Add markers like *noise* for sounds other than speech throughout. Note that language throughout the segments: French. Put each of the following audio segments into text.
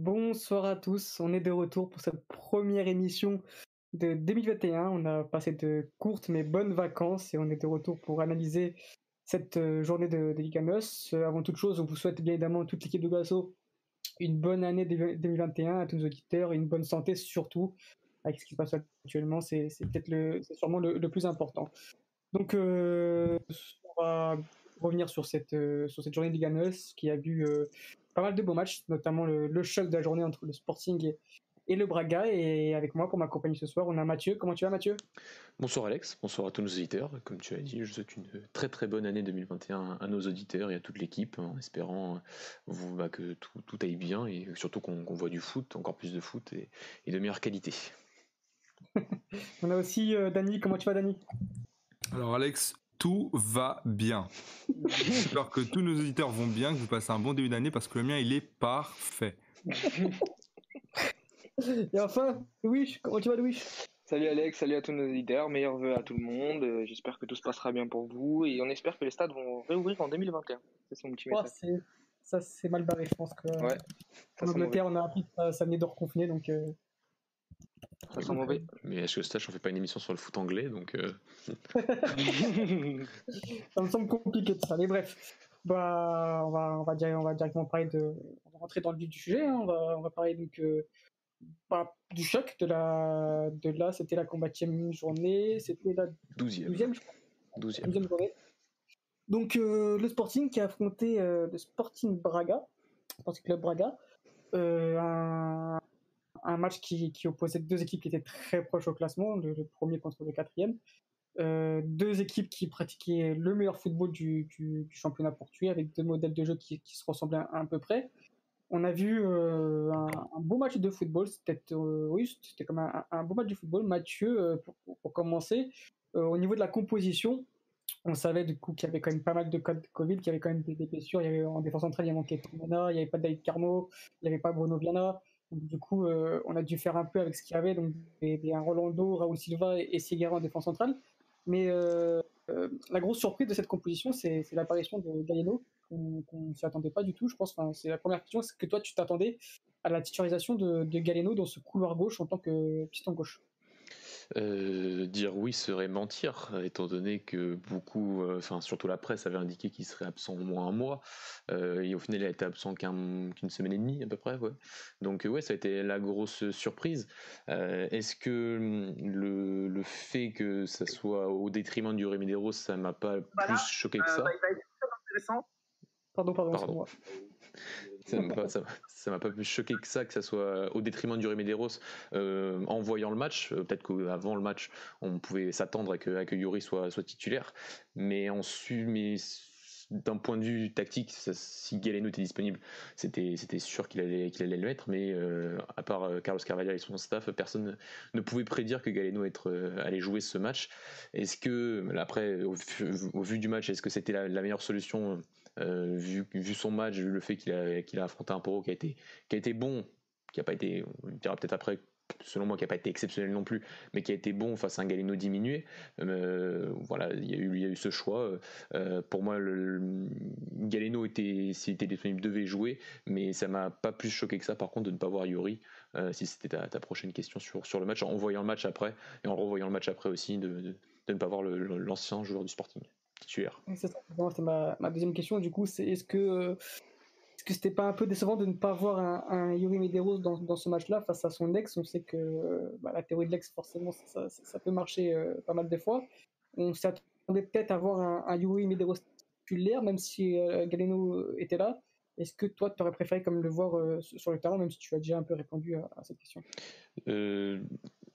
Bonsoir à tous, on est de retour pour cette première émission de 2021. On a passé de courtes mais bonnes vacances et on est de retour pour analyser cette euh, journée de, de NOS. Euh, avant toute chose, on vous souhaite bien évidemment toute l'équipe de Gasso une bonne année 2021 à tous nos auditeurs une bonne santé surtout avec ce qui se passe actuellement. C'est peut-être le, sûrement le, plus important. Donc, euh, on va revenir sur cette, journée de NOS qui a vu pas mal de beaux matchs, notamment le, choc de la journée entre le Sporting et, le Braga. Et avec moi, pour m'accompagner ce soir, on a Mathieu. Comment tu vas, Mathieu? Bonsoir, Alex. Bonsoir à tous nos auditeurs. Comme tu as dit, je souhaite une très très bonne année 2021 à nos auditeurs et à toute l'équipe, en espérant vous, bah, que tout, aille bien et surtout qu'on voit du foot, encore plus de foot et, de meilleure qualité. *laughs* on a aussi euh, Dany. Comment tu vas, Dany alors Alex, tout va bien. J'espère que tous nos auditeurs vont bien, que vous passez un bon début d'année parce que le mien, il est parfait. *laughs* Et enfin, Louis, comment tu vas, Louis? Salut Alex, salut à tous nos auditeurs, meilleurs vœux à tout le monde. Euh, j'espère que tout se passera bien pour vous et on espère que les stades vont réouvrir en 2021. C'est son petit message. ça, c'est mal barré, je pense que. Ouais, en Angleterre, on a appris que ça, venait de reconfiner, donc. Euh, ça sent mauvais. Mais est-ce que stage, on fait pas une émission sur le foot anglais donc euh... *laughs* Ça me semble compliqué de ça. Mais bref, bah, on, va, on, va, on va directement parler de. On va rentrer dans le vif du sujet. Hein. On, va, on va parler donc. Euh, bah, du choc de la. De là, c'était la combatième journée. C'était la 12e. 12e, je crois. 12e. journée. Donc, euh, le Sporting qui a affronté euh, le Sporting Braga. Sporting Club Braga. un un match qui, opposait deux équipes qui étaient très proches au classement, le, premier contre le quatrième. Euh, deux équipes qui pratiquaient le meilleur football du, championnat portugais avec deux modèles de jeu qui, se ressemblaient à, peu près. On a vu euh, un, beau match de football, c'était euh, c'était comme un, beau match de football. Mathieu, pour, commencer, au niveau de la composition, on savait du coup qu'il y avait quand même pas mal de cas de Covid, qu'il y avait quand même des, blessures. Il y avait en défense centrale, il y manquait Pomona, il n'y avait pas David Carmo, il n'y avait pas Bruno Viana. Du coup, euh, on a dû faire un peu avec ce qu'il y avait, donc un Rolando, Raúl Silva et, et en défense centrale. Mais euh, euh, la grosse surprise de cette composition, c'est l'apparition de Galeno, qu'on ne s'y attendait pas du tout, je pense. C'est la première question, c'est que toi, tu t'attendais à la titularisation de Galeno dans ce couloir gauche en tant que piston gauche euh, dire oui serait mentir, étant donné que beaucoup, euh, enfin surtout la presse avait indiqué qu'il serait absent au moins un mois, euh, et au final il a été absent qu'une semaine et demie à peu près. Ouais. Donc ouais, ça a été la grosse surprise. Est-ce que hum, le, le, fait que ça soit au détriment du Remedero, ça m'a pas plus choqué que ça? bah, Pardon, pardon. pardon ça m'a pas, plus choqué que ça, que ça soit au détriment du Remederos euh, en voyant le match. Euh, peut-être qu'avant le match, on pouvait s'attendre à que, Yuri soit, titulaire. Mais, d'un point de vue tactique, si Galeno était disponible, c'était sûr qu'il allait, le mettre, mais euh, à part euh, Carlos Carvalho et son staff, personne ne pouvait prédire que Galeno euh, allait jouer ce match. Est-ce que, après, au, vu du match, est-ce que c'était la, meilleure solution, vu, vu, son match, vu le fait qu'il a, a affronté un Poro qui a été, a bon, qui n'a pas été, on dira peut-être après selon moi, qui n'a pas été exceptionnel non plus, mais qui a été bon face à un Galeno diminué. Euh, voilà, il y, a eu, a ce choix. Euh, pour moi, le, Galeno était, s'il était disponible, devait jouer, mais ça m'a pas plus choqué que ça, par contre, de ne pas voir Yuri, euh, si c'était ta, prochaine question sur, le match, en voyant le match après, et en revoyant le match après aussi, de, ne pas voir l'ancien joueur du Sporting titulaire. C'est ma, ma, deuxième question, du coup, c'est est-ce que est-ce que c'était pas un peu décevant de ne pas voir un, Yuri Medeiros dans, ce match-là face à son ex? On sait que bah, la théorie de l'ex, forcément, ça, peut marcher euh, pas mal de fois. On s'attendait peut-être à voir un, Yuri Medeiros titulaire, même si euh, Galeno était là. Est-ce que toi, tu aurais préféré comme le voir euh, sur le terrain, même si tu as déjà un peu répondu à, cette question?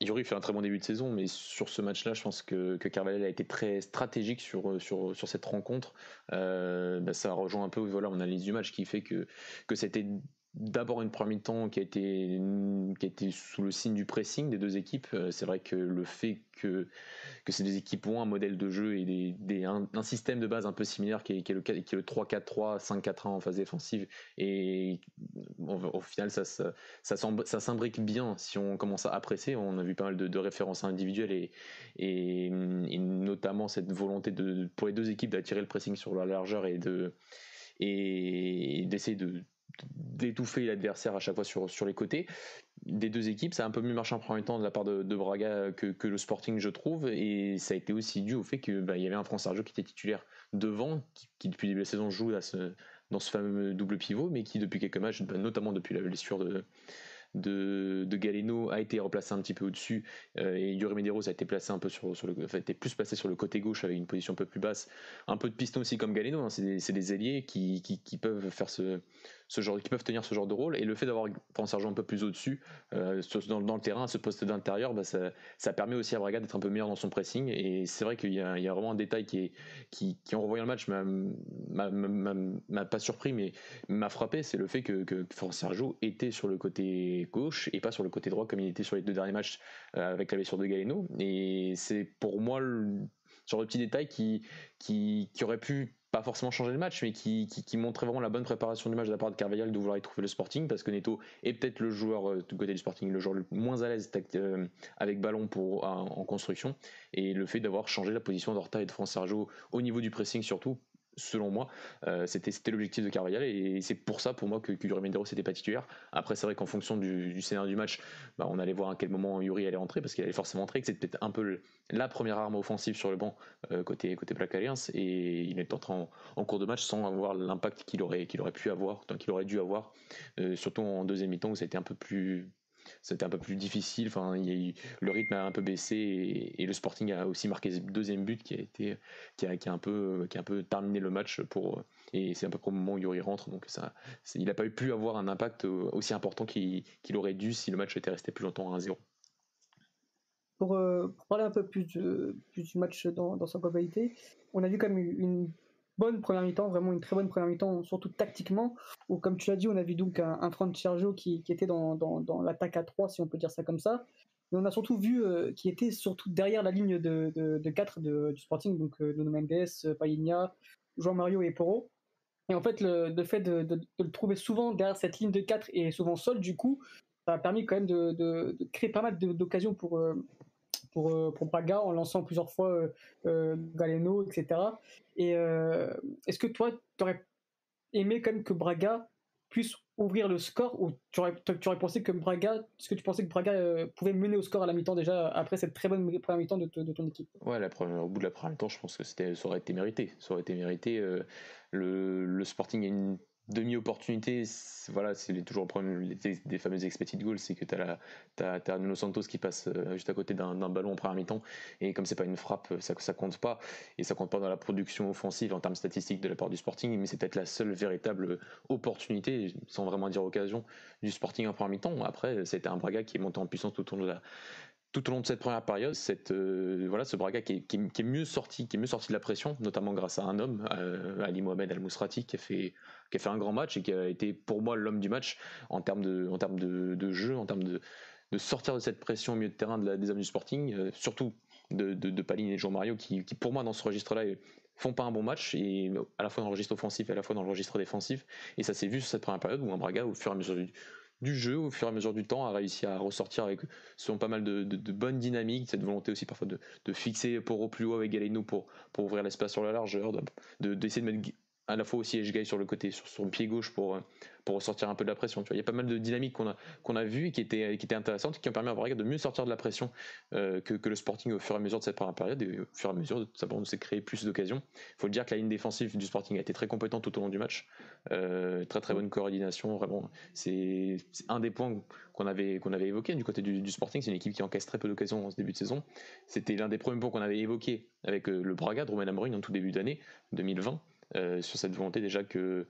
Yuri fait un très bon début de saison, mais sur ce match-là, je pense que, que Carvalho a été très stratégique sur, sur, sur cette rencontre. Euh, bah, ça rejoint un peu voilà, mon analyse du match qui fait que, que c'était d'abord une première mi-temps qui a été qui a été sous le signe du pressing des deux équipes. Euh, c'est vrai que le fait que que ces deux équipes ont un modèle de jeu et des, des un, système de base un peu similaire qui est, qui est le, qui est le 3-4-3, 5-4-1 en phase défensive et au final ça ça, ça, s'imbrique bien si on commence à apprécier. On a vu pas mal de, de références individuelles et, et, et, notamment cette volonté de pour les deux équipes d'attirer le pressing sur la largeur et de et d'essayer de d'étouffer l'adversaire à chaque fois sur, sur les côtés. Des deux équipes, ça a un peu mieux marché en premier temps de la part de, Braga que, que, le Sporting, je trouve, et ça a été aussi dû au fait qu'il bah, y avait un France Sergio qui était titulaire devant, qui, depuis le début de la saison joue dans ce fameux double pivot, mais qui depuis quelques matchs, bah, notamment depuis la blessure de, de, de Galeno a été replacé un petit peu au-dessus euh, et Yuri Medeiros a été placé un peu sur, sur le, plus placé sur le côté gauche avec une position un peu plus basse, un peu de piston aussi comme Galeno. Hein, c'est des, des, qui, qui, peuvent faire ce, ce genre, qui peuvent tenir ce genre de rôle. Et le fait d'avoir un sergent un peu plus au-dessus, euh, dans, le terrain, à ce poste d'intérieur, bah, ça, ça, permet aussi à Braga d'être un peu meilleur dans son pressing. Et c'est vrai qu'il y, y, a vraiment un détail qui, est, qui, qui en revoyant le match, m'a pas surpris, mais m'a frappé, c'est le fait que, que Sergio était sur le côté gauche et pas sur le côté droit comme il était sur les deux derniers matchs euh, avec la blessure de Galeno. Et c'est pour moi le genre de petit détail qui, qui, qui aurait pu pas forcément changer le match, mais qui, qui, montrait vraiment la bonne préparation du match de la part de Carvajal de vouloir y trouver le Sporting, parce que Neto est peut-être le joueur euh, du côté du Sporting, le joueur le moins à l'aise euh, avec ballon pour, en construction, et le fait d'avoir changé la position d'Horta et de France Sergio au niveau du pressing surtout, selon moi, euh, c'était l'objectif de Carvajal et c'est pour ça pour moi que, que Yuri Medeiros n'était pas titulaire. Après, c'est vrai qu'en fonction du, scénario du match, bah, on allait voir à quel moment Yuri allait entrer parce qu'il allait forcément entrer, que c'était peut-être un peu la première arme offensive sur le banc euh, côté, côté Black Alliance et il est entré en, cours de match sans avoir l'impact qu'il aurait, qu'il aurait pu avoir, qu'il aurait dû avoir, euh, surtout en deuxième mi-temps où été un peu plus c'était un peu plus difficile. Enfin, le rythme a un peu baissé et, le Sporting a aussi marqué ce deuxième but qui a été qui a, un peu qui a un peu terminé le match pour et c'est un peu pour le moment où Yuri rentre donc ça il n'a pas pu avoir un impact aussi important qu'il aurait dû si le match était resté plus longtemps à 1-0. Pour, euh, pour, parler un peu plus, du match dans, dans, sa globalité, on a vu comme une bonne première mi-temps, vraiment une très bonne première mi-temps, surtout tactiquement, où comme tu l'as dit, on a vu donc un, un Sergio qui, était dans, dans, dans l'attaque à 3, si on peut dire ça comme ça. Mais on a surtout vu euh, qui était surtout derrière la ligne de, de, de 4 du Sporting, donc euh, Nuno Mendes, Païnia, Jean Mario et Poro. Et en fait, le, le fait de, de, le trouver souvent derrière cette ligne de 4 et souvent seul, du coup, ça a permis quand même de, créer pas mal d'occasions pour, euh, pour, euh, pour Braga en lançant plusieurs fois euh, euh, Galeno, etc. Et est-ce que toi, tu aurais aimé quand même que Braga puisse ouvrir le score ou tu aurais, tu aurais pensé que Braga, est-ce que tu pensais que Braga pouvait mener au score à la mi-temps déjà après cette très bonne première mi-temps de, de, ton équipe? Ouais, la première, au bout de la première mi-temps, je pense que ça aurait été mérité. Ça aurait été mérité. le, le, Sporting a une demi-opportunité, voilà, c'est toujours le problème des, fameuses expected goals, c'est que tu as, as, Nuno Santos qui passe euh, juste à côté d'un ballon en première mi-temps, et comme c'est pas une frappe, ça, ça compte pas, et ça compte pas dans la production offensive en termes statistiques de la part du Sporting, mais c'est peut-être la seule véritable opportunité, sans vraiment dire occasion, du Sporting en première mi-temps. Après, c'était un Braga qui est monté en puissance tout au long de la, tout au long de cette première période, cette, euh, voilà, ce Braga qui est, mieux sorti, qui est mieux sorti de la pression, notamment grâce à un homme, euh, Ali Mohamed Al Mousrati, qui a fait, qui a fait un grand match et qui a été pour moi l'homme du match en termes de, en termes de, jeu, en termes de, sortir de cette pression au milieu de terrain de des hommes du Sporting, euh, surtout de, de, Paline et Jean Mario, qui, qui, pour moi dans ce registre-là font pas un bon match et à la fois dans le registre offensif et à la fois dans le registre défensif. Et ça s'est vu sur cette première période où un Braga, au fur et à mesure du du jeu au fur et à mesure du temps a réussi à ressortir avec selon pas mal de, bonnes dynamiques, cette volonté aussi parfois de, de fixer Poro plus haut avec Galeno pour, pour ouvrir l'espace sur la largeur, d'essayer de, de, mettre à la fois aussi Edgeguy sur le côté, sur son pied gauche pour, pour ressortir un peu de la pression. Tu vois. Il y a pas mal de dynamiques qu'on a, qu'on a vues et qui étaient, qui étaient intéressantes, qui ont permis à Braga de mieux sortir de la pression euh, que, que, le Sporting au fur et à mesure de cette première période et au fur et à mesure de simplement s'est créé plus d'occasions. Il faut le dire que la ligne défensive du Sporting a été très compétente tout au long du match. Euh, très très bonne coordination, vraiment. C'est un des points qu'on avait, qu'on avait évoqué du côté du, Sporting. C'est une équipe qui encaisse très peu d'occasions en ce début de saison. C'était l'un des premiers points qu'on avait évoqué avec euh, le Braga de Romain Amorim en tout début d'année 2020. Sur cette volonté déjà que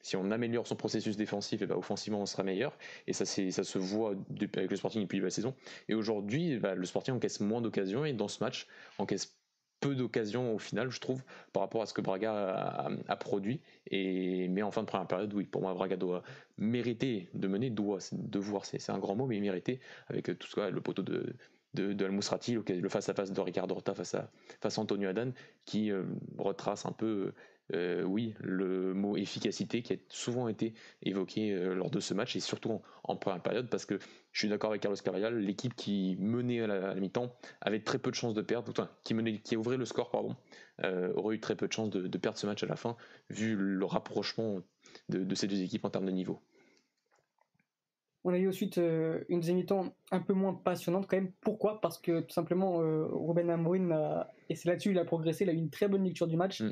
si on améliore son processus défensif, et ben offensivement on sera meilleur. Et ça, ça se voit avec le Sporting depuis la saison. Et aujourd'hui, bah, le Sporting encaisse moins d'occasions et dans ce match encaisse peu d'occasions au final, je trouve, par rapport à ce que Braga a, produit. Et, mais en fin de première période, oui, pour moi, Braga doit mériter de mener, doit, devoir, c'est un grand mot, mais mériter, avec tout ce le poteau de, de, de Al-Mousrati, le face-à-face de Ricardo Horta face à, face à Antonio Adan, qui euh, retrace un peu euh, oui, le mot efficacité qui a souvent été évoqué euh, lors de ce match et surtout en, première période parce que je suis d'accord avec Carlos Carvalhal, l'équipe qui menait à la, mi-temps avait très peu de chances de perdre, enfin, qui menait, qui ouvrait le score, pardon, euh, aurait eu très peu de chances de, perdre ce match à la fin vu le rapprochement de, ces deux équipes en termes de niveau. On a eu ensuite euh, une deuxième mi-temps un peu moins passionnante quand même. Pourquoi? Parce que tout simplement, euh, Ruben Amorim, a- et c'est là-dessus il a progressé, il a eu une très bonne lecture du match. Mm.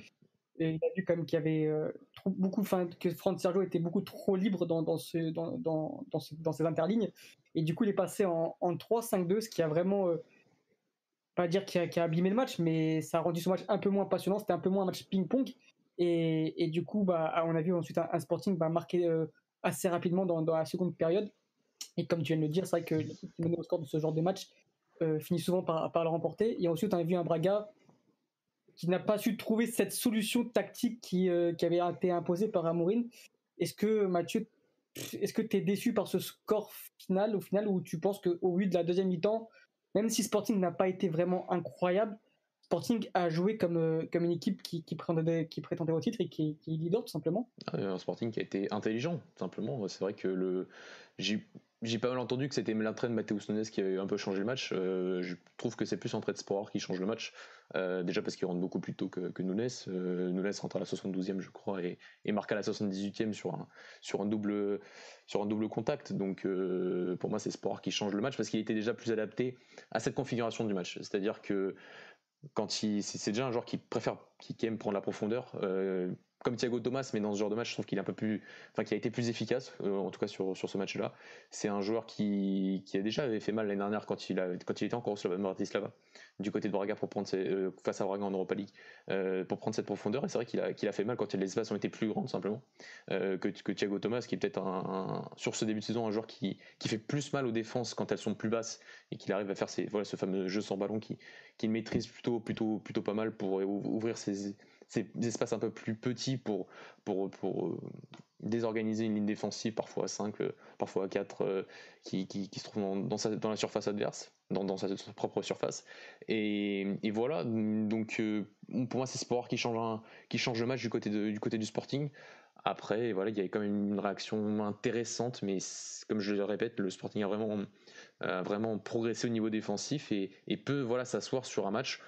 Il a vu même qu'il y avait euh, beaucoup, que Franck Sergio était beaucoup trop libre dans, dans, ses interlignes. Et du coup, il est passé en, en 3-5-2, ce qui a vraiment, euh, pas dire qui a, abîmé le match, mais ça a rendu ce match un peu moins passionnant. C'était un peu moins un match ping-pong. Et, et du coup, bah, on a vu ensuite un, Sporting bah, marquer euh, assez rapidement dans, la seconde période. Et comme tu viens de le dire, c'est vrai que l'équipe score de ce genre de match euh, finit souvent par, par le remporter. Et ensuite, on a vu un Braga qui n'a pas su trouver cette solution tactique qui, euh, qui avait été imposée par Amorim. Est-ce que Mathieu, est-ce que tu es déçu par ce score final au final où tu penses qu'au vu de la deuxième mi-temps, même si Sporting n'a pas été vraiment incroyable, Sporting a joué comme, euh, comme une équipe qui, qui, prétendait, qui prétendait au titre et qui, qui est leader tout simplement? Euh, Un Sporting qui a été intelligent, tout simplement. C'est vrai que le j'ai j'ai pas mal entendu que c'était l'entrée de Mateus Nunes qui avait un peu changé le match. Euh, je trouve que c'est plus l'entrée de Sporar qui change le match. Euh, déjà parce qu'il rentre beaucoup plus tôt que, que Nunes. Euh, Nunes rentre à la 72e, je crois, et, marque à la 78e sur un, sur un, double, contact. Donc euh, pour moi, c'est Sporar qui change le match parce qu'il était déjà plus adapté à cette configuration du match. C'est-à-dire que quand il, c'est déjà un joueur qui préfère, qui, aime prendre la profondeur, comme Thiago Thomas, mais dans ce genre de match, je trouve qu'il est un peu plus, enfin, qui a été plus efficace, euh, en tout cas sur, sur ce match-là. C'est un joueur qui, qui a déjà avait fait mal l'année dernière quand il, a, quand il était encore au Bratislava, du côté de Braga pour prendre euh, face à Braga en Europa League, euh, pour prendre cette profondeur. Et c'est vrai qu'il a, qu'il a fait mal quand les espaces ont été plus grands, tout simplement, que, Thiago Thomas, qui est peut-être un, sur ce début de saison un joueur qui, qui fait plus mal aux défenses quand elles sont plus basses et qu'il arrive à faire ses, voilà, ce fameux jeu sans ballon qui, qu'il maîtrise plutôt, plutôt, plutôt pas mal pour ouvrir ses, ces espaces un peu plus petits pour, pour, pour euh, désorganiser une ligne défensive, parfois à 5, euh, parfois à 4, euh, qui, qui, se trouve dans, dans, la surface adverse, dans, dans sa, propre surface. Et, et voilà, donc pour moi, c'est Sport qui change, qui change le match du côté, du côté du Sporting. Après, voilà, il y avait quand même une réaction intéressante, mais comme je le répète, le Sporting a vraiment, a vraiment progressé au niveau défensif et, et peut voilà, s'asseoir sur un match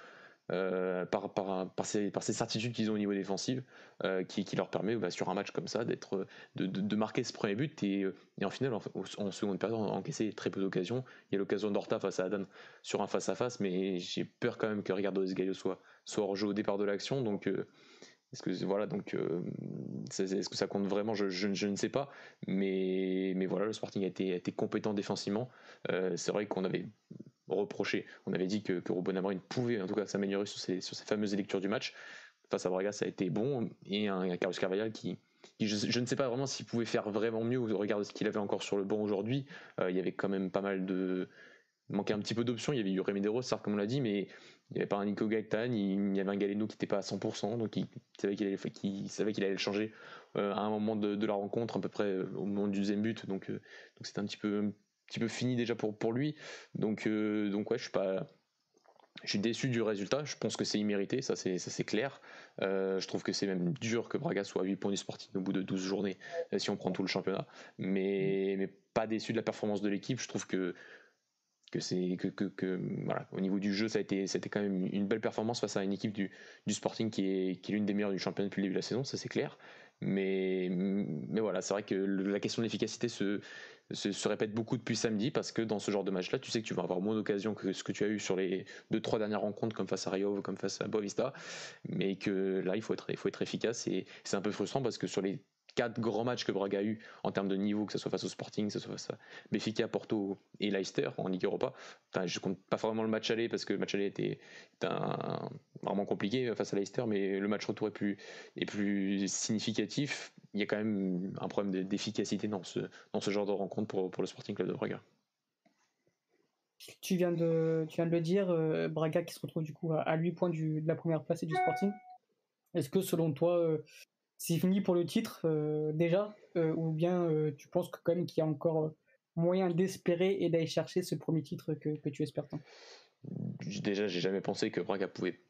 euh, par, ces, certitudes qu'ils ont au niveau défensif, euh, qui, leur permet bah, sur un match comme ça d'être, de, marquer ce premier but et, en final en, seconde période encaissé très peu d'occasions. Il y a l'occasion d'Horta face à Adan sur un face à face, mais j'ai peur quand même que Ricardo Esgaio soit, soit hors jeu au départ de l'action, donc euh, est-ce que voilà donc est-ce que ça compte vraiment? Je, ne sais pas. Mais, mais voilà le Sporting a été, compétent défensivement. C'est vrai qu'on avait reproché on avait dit que, que pouvait en tout cas s'améliorer sur ces fameuses lectures du match. Face à Braga ça a été bon. Et un, un Carlos Carvalhal qui, je, ne sais pas vraiment s'il pouvait faire vraiment mieux au regard de ce qu'il avait encore sur le banc aujourd'hui. Euh, il y avait quand même pas mal de il manquait un petit peu d'options. Il y avait eu Rémi Deros comme on l'a dit mais il n'y avait pas un Nico Gaetan, il y avait un Galeno qui n'était pas à 100%, donc il savait qu'il allait, le changer euh, à un moment de, la rencontre, à peu près euh, au moment du deuxième but, donc euh, donc un petit peu petit peu fini déjà pour pour lui. Donc euh, donc ouais, je suis pas je suis déçu du résultat, je pense que c'est immérité, ça c'est ça c'est clair. Euh, je trouve que c'est même dur que Braga soit à 8 points du Sporting au bout de 12 journées euh, si on prend tout le championnat, mais mais pas déçu de la performance de l'équipe, je trouve que que c'est que, que, voilà au niveau du jeu ça a été c'était quand même une belle performance face à une équipe du, du Sporting qui est qui est l'une des meilleures du championnat depuis le début de la saison ça c'est clair mais mais voilà c'est vrai que la question de l'efficacité se, se se répète beaucoup depuis samedi parce que dans ce genre de match là tu sais que tu vas avoir moins d'occasions que ce que tu as eu sur les deux trois dernières rencontres comme face à Rio comme face à Boavista mais que là il faut être il faut être efficace et c'est un peu frustrant parce que sur les quatre grands matchs que Braga a eu en termes de niveau, que ce soit face au Sporting, que ce soit face à Benfica, Porto et Leicester en Ligue Europa. Enfin, je compte pas vraiment le match aller parce que le match aller était, un- vraiment compliqué face à Leicester, mais le match retour est plus, est plus significatif. Il y a quand même un problème de- d'efficacité dans ce, dans ce genre de rencontre pour, pour le Sporting Club de Braga. Tu viens de, tu viens de le dire, euh, Braga qui se retrouve du coup à, à 8 points de la première place et du Sporting. Est-ce que selon toi, euh, c'est fini pour le titre euh, déjà euh, Ou bien euh, tu penses que quand même qu'il y a encore moyen d'espérer et d'aller chercher ce premier titre que, que tu espères tant? Déjà, j'ai jamais pensé que Braga pouvait.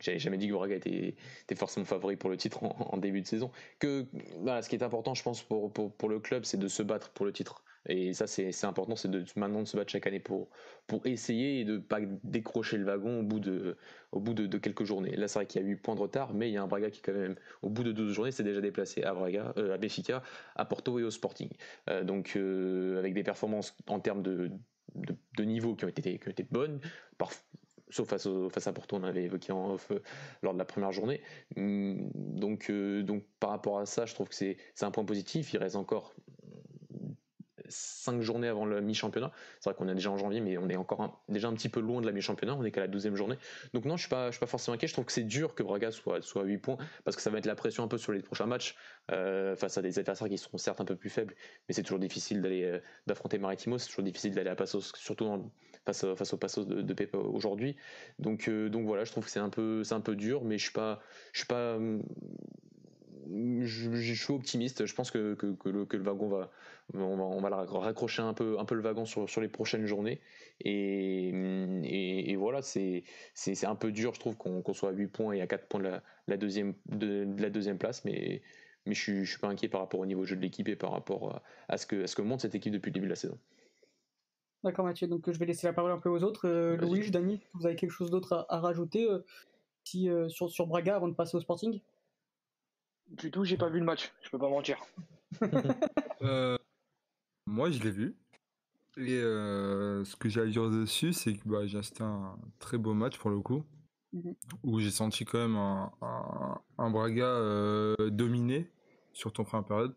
j'avais jamais dit que Braga était, était forcément favori pour le titre en, début de saison. Que ce qui est important, je pense, pour, pour, pour le club, c'est de se battre pour le titre. Et ça, c'est important, c'est de maintenant de se battre chaque année pour, pour essayer et de ne pas décrocher le wagon au bout de, au bout de, quelques journées. Là, c'est vrai qu'il y a eu point de retard, mais il y a un Braga qui, quand même, au bout de 12 journées, s'est déjà déplacé à Braga, euh, à Béfica, à Porto et au Sporting. Euh, donc, euh, avec des performances en termes de, de, niveau qui ont été, qui ont été bonnes, sauf face, face, à Porto, on avait évoqué en off lors de la première journée. Hum, donc, donc par rapport à ça, je trouve que c'est un point positif. Il reste encore cinq journées avant le mi-championnat. C'est vrai qu'on est déjà en janvier, mais on est encore déjà un petit peu loin de la mi-championnat. On est qu'à la 12e journée. Donc non, je suis pas, je suis pas forcément inquiet. Je trouve que c'est dur que Braga soit, soit à 8 points parce que ça va mettre la pression un peu sur les prochains matchs euh, face à des adversaires qui seront certes un peu plus faibles, mais c'est toujours difficile d'aller euh, d'affronter Maritimo. C'est toujours difficile d'aller à Passos, surtout face, face au Passos de, Pepe aujourd'hui. Donc, euh, donc voilà, je trouve que c'est un peu, c'est un peu dur, mais je suis pas, je suis pas hum, je, suis optimiste. Je pense que, que, le, que le, wagon va, on va, on va raccrocher un peu, un peu le wagon sur, sur les prochaines journées. Et, et, voilà, c'est, c'est, un peu dur, je trouve, qu'on, soit à 8 points et à 4 points de la, la deuxième, de, la deuxième place. Mais, mais je suis, je suis pas inquiet par rapport au niveau jeu de l'équipe et par rapport à, ce, que, à ce que montre cette équipe depuis le début de la saison. D'accord Mathieu, donc je vais laisser la parole un peu aux autres. Euh, Louis, Dani, vous avez quelque chose d'autre à, rajouter euh, si, euh, sur, sur Braga avant de passer au Sporting? Du tout, j'ai pas vu le match, je peux pas mentir. Euh, *laughs* moi, je l'ai vu. Et euh, ce que j'ai à dire dessus, c'est que bah, j'ai assisté un très beau match pour le coup, mhm. où j'ai senti quand même un, Braga euh, dominé, surtout en première période,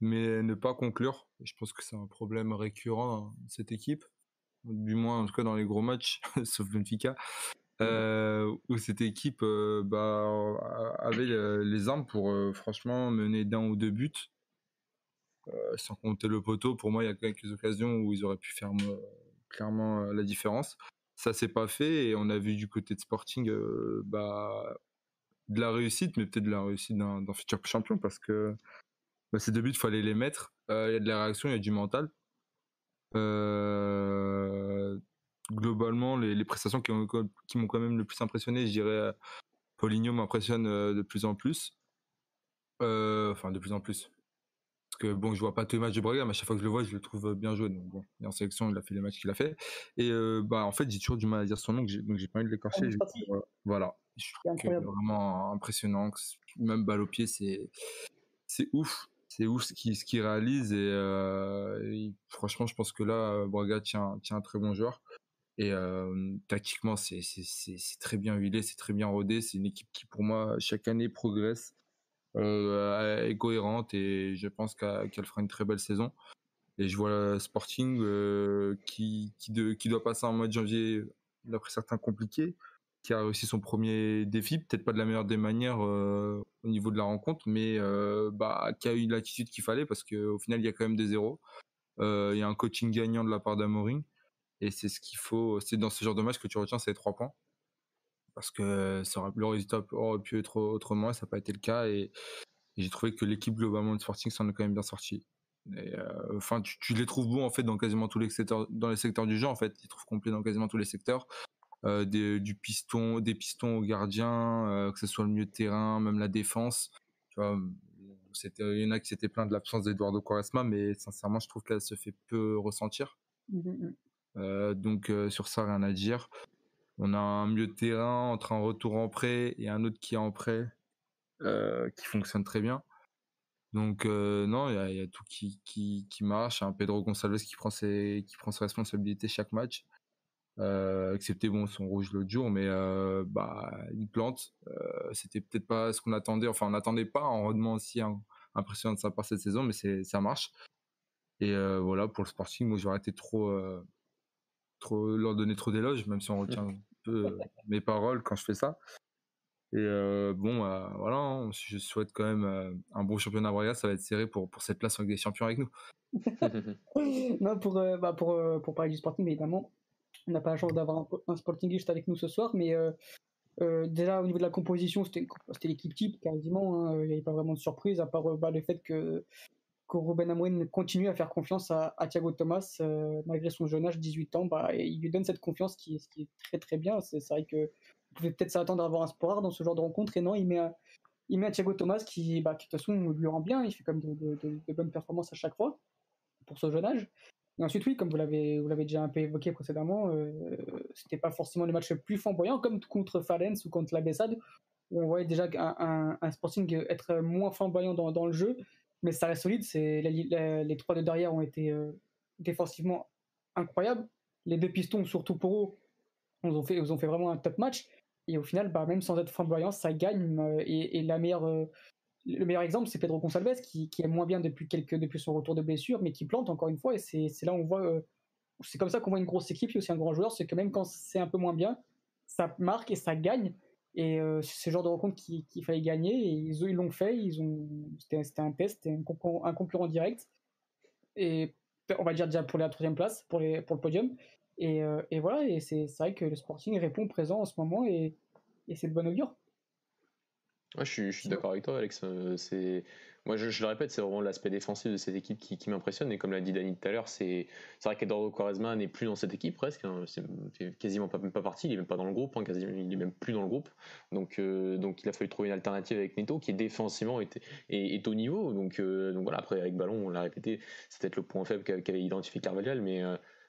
mais ne pas conclure. Je pense que c'est un problème récurrent dans cette équipe, du moins en tout cas dans les gros matchs, *laughs* sauf Benfica. Euh, où cette équipe bah, avait les armes pour franchement mener d'un ou deux buts. Sans compter le poteau, pour moi, il y a quelques occasions où ils auraient pu faire clairement la différence. Ça s'est pas fait et on a vu du côté de Sporting bah, de la réussite, mais peut-être de la réussite d'un futur champion parce que bah, ces deux buts, il fallait les mettre. Il y a de la réaction, il y a du mental. Euh, globalement, les, prestations qui, m'ont quand même le plus impressionné, je dirais, euh, Paulinho m'impressionne euh, de plus en plus. Euh, enfin, de plus en plus. Que bon, je vois pas tous les matchs du Braga, mais à chaque fois que je le vois, je le trouve bien joué. Donc bon, en sélection, il a fait les matchs qu'il a fait. Et bah, en fait, j'ai toujours du mal à dire son nom, donc j'ai pas envie de l'écorcher. voilà. Je trouve que vraiment impressionnant. Même balle au pied, c'est c'est ouf c'est ouf ce qu'il ce réalise et, franchement je pense que là Braga tient tient un très bon joueur et tactiquement, c'est très bien huilé, c'est très bien rodé. C'est une équipe qui, pour moi, chaque année progresse, euh, est cohérente et je pense qu'elle fera une très belle saison. Et je vois Sporting qui, qui, qui, doit passer un mois de janvier, d'après certains, compliqué, qui a réussi son premier défi, peut-être pas de la meilleure des manières au niveau de la rencontre, mais bah, qui a eu l'attitude qu'il fallait parce qu'au final, il y a quand même des zéros. il y a un coaching gagnant de la part d'Amoring et c'est ce qu'il faut. C'est dans ce genre de match que tu retiens ces trois points. Parce que ça aurait, le résultat aurait pu être autrement et ça n'a pas été le cas. Et, j'ai trouvé que l'équipe globalement de Sporting s'en est quand même bien sortie. Euh, enfin, tu, les trouves bons en fait dans quasiment tous les secteurs, dans les secteurs du jeu en fait. Ils trouvent complets dans quasiment tous les secteurs. Euh, du piston, des pistons au gardien, euh, que ce soit le milieu de terrain, même la défense. Tu vois, il y en a qui s'étaient plaints de l'absence d'Eduardo Quaresma, mais sincèrement, je trouve qu'elle se fait peu ressentir. Mmh, mmh, mmh. Euh, donc euh, sur ça, rien à dire. On a un milieu de terrain entre un retour en prêt et un autre qui est en prêt euh, qui fonctionne très bien. Donc non, il y a, tout qui, marche. Un Pedro Gonçalves qui prend ses responsabilités chaque match, euh, excepté bon son rouge l'autre jour, mais bah il plante. C'était peut-être pas ce qu'on attendait. Enfin, on n'attendait pas un rendement aussi impressionnant de sa part cette saison, mais ça marche. Et voilà pour le Sporting, moi j'aurais été trop leur donner trop d'éloges, même si on retient un peu euh, *laughs* mes paroles quand je fais ça. Et euh, bon, euh, voilà, hein, je souhaite quand même un bon championnat Braga, ça va être serré pour, pour cette place avec des champions avec nous. *laughs* non, pour, bah pour, pour parler du Sporting, évidemment, on n'a pas la chance d'avoir un, Sporting juste avec nous ce soir, mais déjà au niveau de la composition, c'était l'équipe type quasiment, hein, il n'y avait pas vraiment de surprise, à part bah, le fait que que Ruben Amorim continue à faire confiance à, Thiago Thomas euh, malgré son jeune âge, 18 ans. Bah, il lui donne cette confiance qui, est très très bien. C'est vrai que vous pouvez peut-être s'attendre à avoir un sport dans ce genre de rencontre. Et non, il met, à, il Thiago Thomas qui, bah, de toute façon lui rend bien. Il fait comme de, de, bonnes performances à chaque fois. pour ce jeune âge. Et ensuite, oui, comme vous l'avez, vous l'avez déjà un peu évoqué précédemment, euh, c'était pas forcément le match le plus flamboyant, comme contre Falens ou contre la Bessade, où on voyait déjà un, un, Sporting être moins flamboyant dans, le jeu, mais ça reste solide. C'est, les, trois de derrière ont été euh, défensivement incroyables. Les deux pistons, surtout pour eux, ils ont fait, vraiment un top match. Et au final, bah, même sans être flamboyant, ça gagne. Euh, et, meilleure, le meilleur exemple, c'est Pedro Gonçalves, qui, est moins bien depuis, depuis son retour de blessure, mais qui plante encore une fois. Et c'est là on voit. Euh, c'est comme ça qu'on voit une grosse équipe, et aussi un grand joueur, c'est que même quand c'est un peu moins bien, ça marque et ça gagne. Et euh, c'est ce genre de rencontre qu'il fallait gagner. Et ils l'ont fait. Ils ont, c'était un test, c'était un concurrent, un concurrent direct. Et on va dire déjà pour la troisième place, pour, les, pour le podium. Et, euh, et voilà, et c'est vrai que le Sporting répond présent en ce moment et, et c'est de bon augure. Ouais, je suis, d'accord avec toi, Alex. Euh, c'est moi, je, le répète, c'est vraiment l'aspect défensif de cette équipe qui, m'impressionne. Et comme l'a dit Dani tout à l'heure, c'est vrai qu'Eduardo Quaresma n'est plus dans cette équipe presque. Hein. C'est quasiment pas, même pas parti. Il est même pas dans le groupe. Hein, quasiment, il est même plus dans le groupe. Donc, euh, donc, il a fallu trouver une alternative avec Neto qui défensivement est, est, au niveau. Donc, euh, donc voilà. Après, avec ballon, on l'a répété, c'est peut-être le point faible qu'avait identifié Carvalhal, mais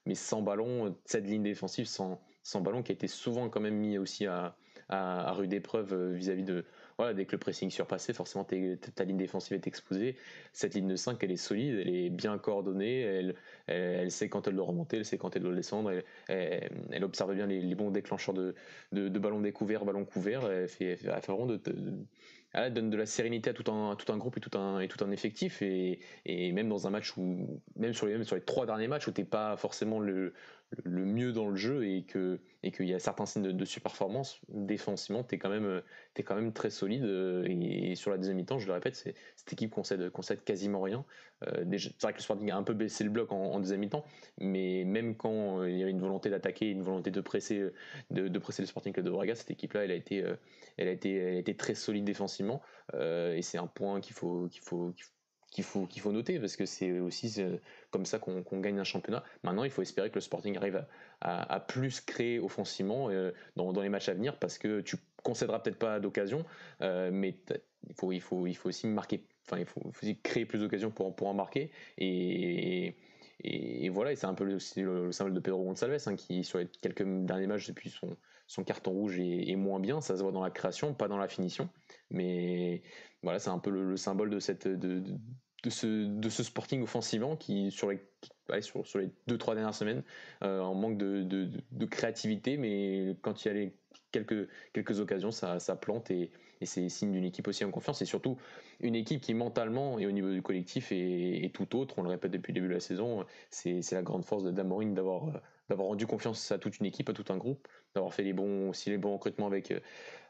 mais sans ballon, cette ligne défensive sans, sans ballon qui a été souvent quand même mis aussi à, à rude épreuve vis-à-vis de dès que le pressing surpassé, forcément ta ligne défensive est exposée. Cette ligne de 5, elle est solide, elle est bien coordonnée, elle, sait quand elle doit remonter, elle sait quand elle doit descendre, elle, observe bien les, bons déclencheurs de, de, de ballons découverts, ballons couverts, elle fait, elle fait vraiment de, elle donne de la sérénité à tout un, groupe et tout un, effectif. Et, et même dans un match où, même sur les, même sur les trois derniers matchs où t'es pas forcément le, le mieux dans le jeu et que et qu'il y a certains signes de, de surperformance défensivement t'es quand même es quand même très solide et, sur la deuxième mi-temps je le répète cette équipe concède concède quasiment rien. Euh, c'est vrai que le Sporting a un peu baissé le bloc en, deuxième mi-temps mais même quand euh, il y avait une volonté d'attaquer une volonté de presser de, presser le Sporting Club de Braga cette équipe là elle a été euh, elle a été elle a été très solide défensivement. Et c'est un point qu'il faut, qu'il faut qu'il faut, qu'il faut noter parce que c'est aussi comme ça qu'on, gagne un championnat. Maintenant, il faut espérer que le Sporting arrive à, plus créer offensivement euh, dans, les matchs à venir parce que tu concéderas peut-être pas d'occasion, euh, mais il faut, il, faut, il faut aussi marquer, enfin, il faut, créer plus d'occasions pour, pour en marquer. Et, et, voilà, et c'est un peu le, le, symbole de Pedro Gonçalves hein, qui, sur les quelques derniers matchs depuis son, son carton rouge, est, moins bien. Ça se voit dans la création, pas dans la finition. Mais voilà, c'est un peu le, symbole de cette. Ce, de ce sporting offensivement qui, sur les, sur, sur les deux, trois dernières semaines, euh, en manque de, de, de, créativité, mais quand il y a les quelques, quelques occasions, ça, ça plante et, c'est signe d'une équipe aussi en confiance et surtout une équipe qui mentalement et au niveau du collectif est, tout autre. On le répète depuis le début de la saison, c'est la grande force de Damorine d'avoir d'avoir rendu confiance à toute une équipe, à tout un groupe, d'avoir fait les bons aussi les bons recrutements avec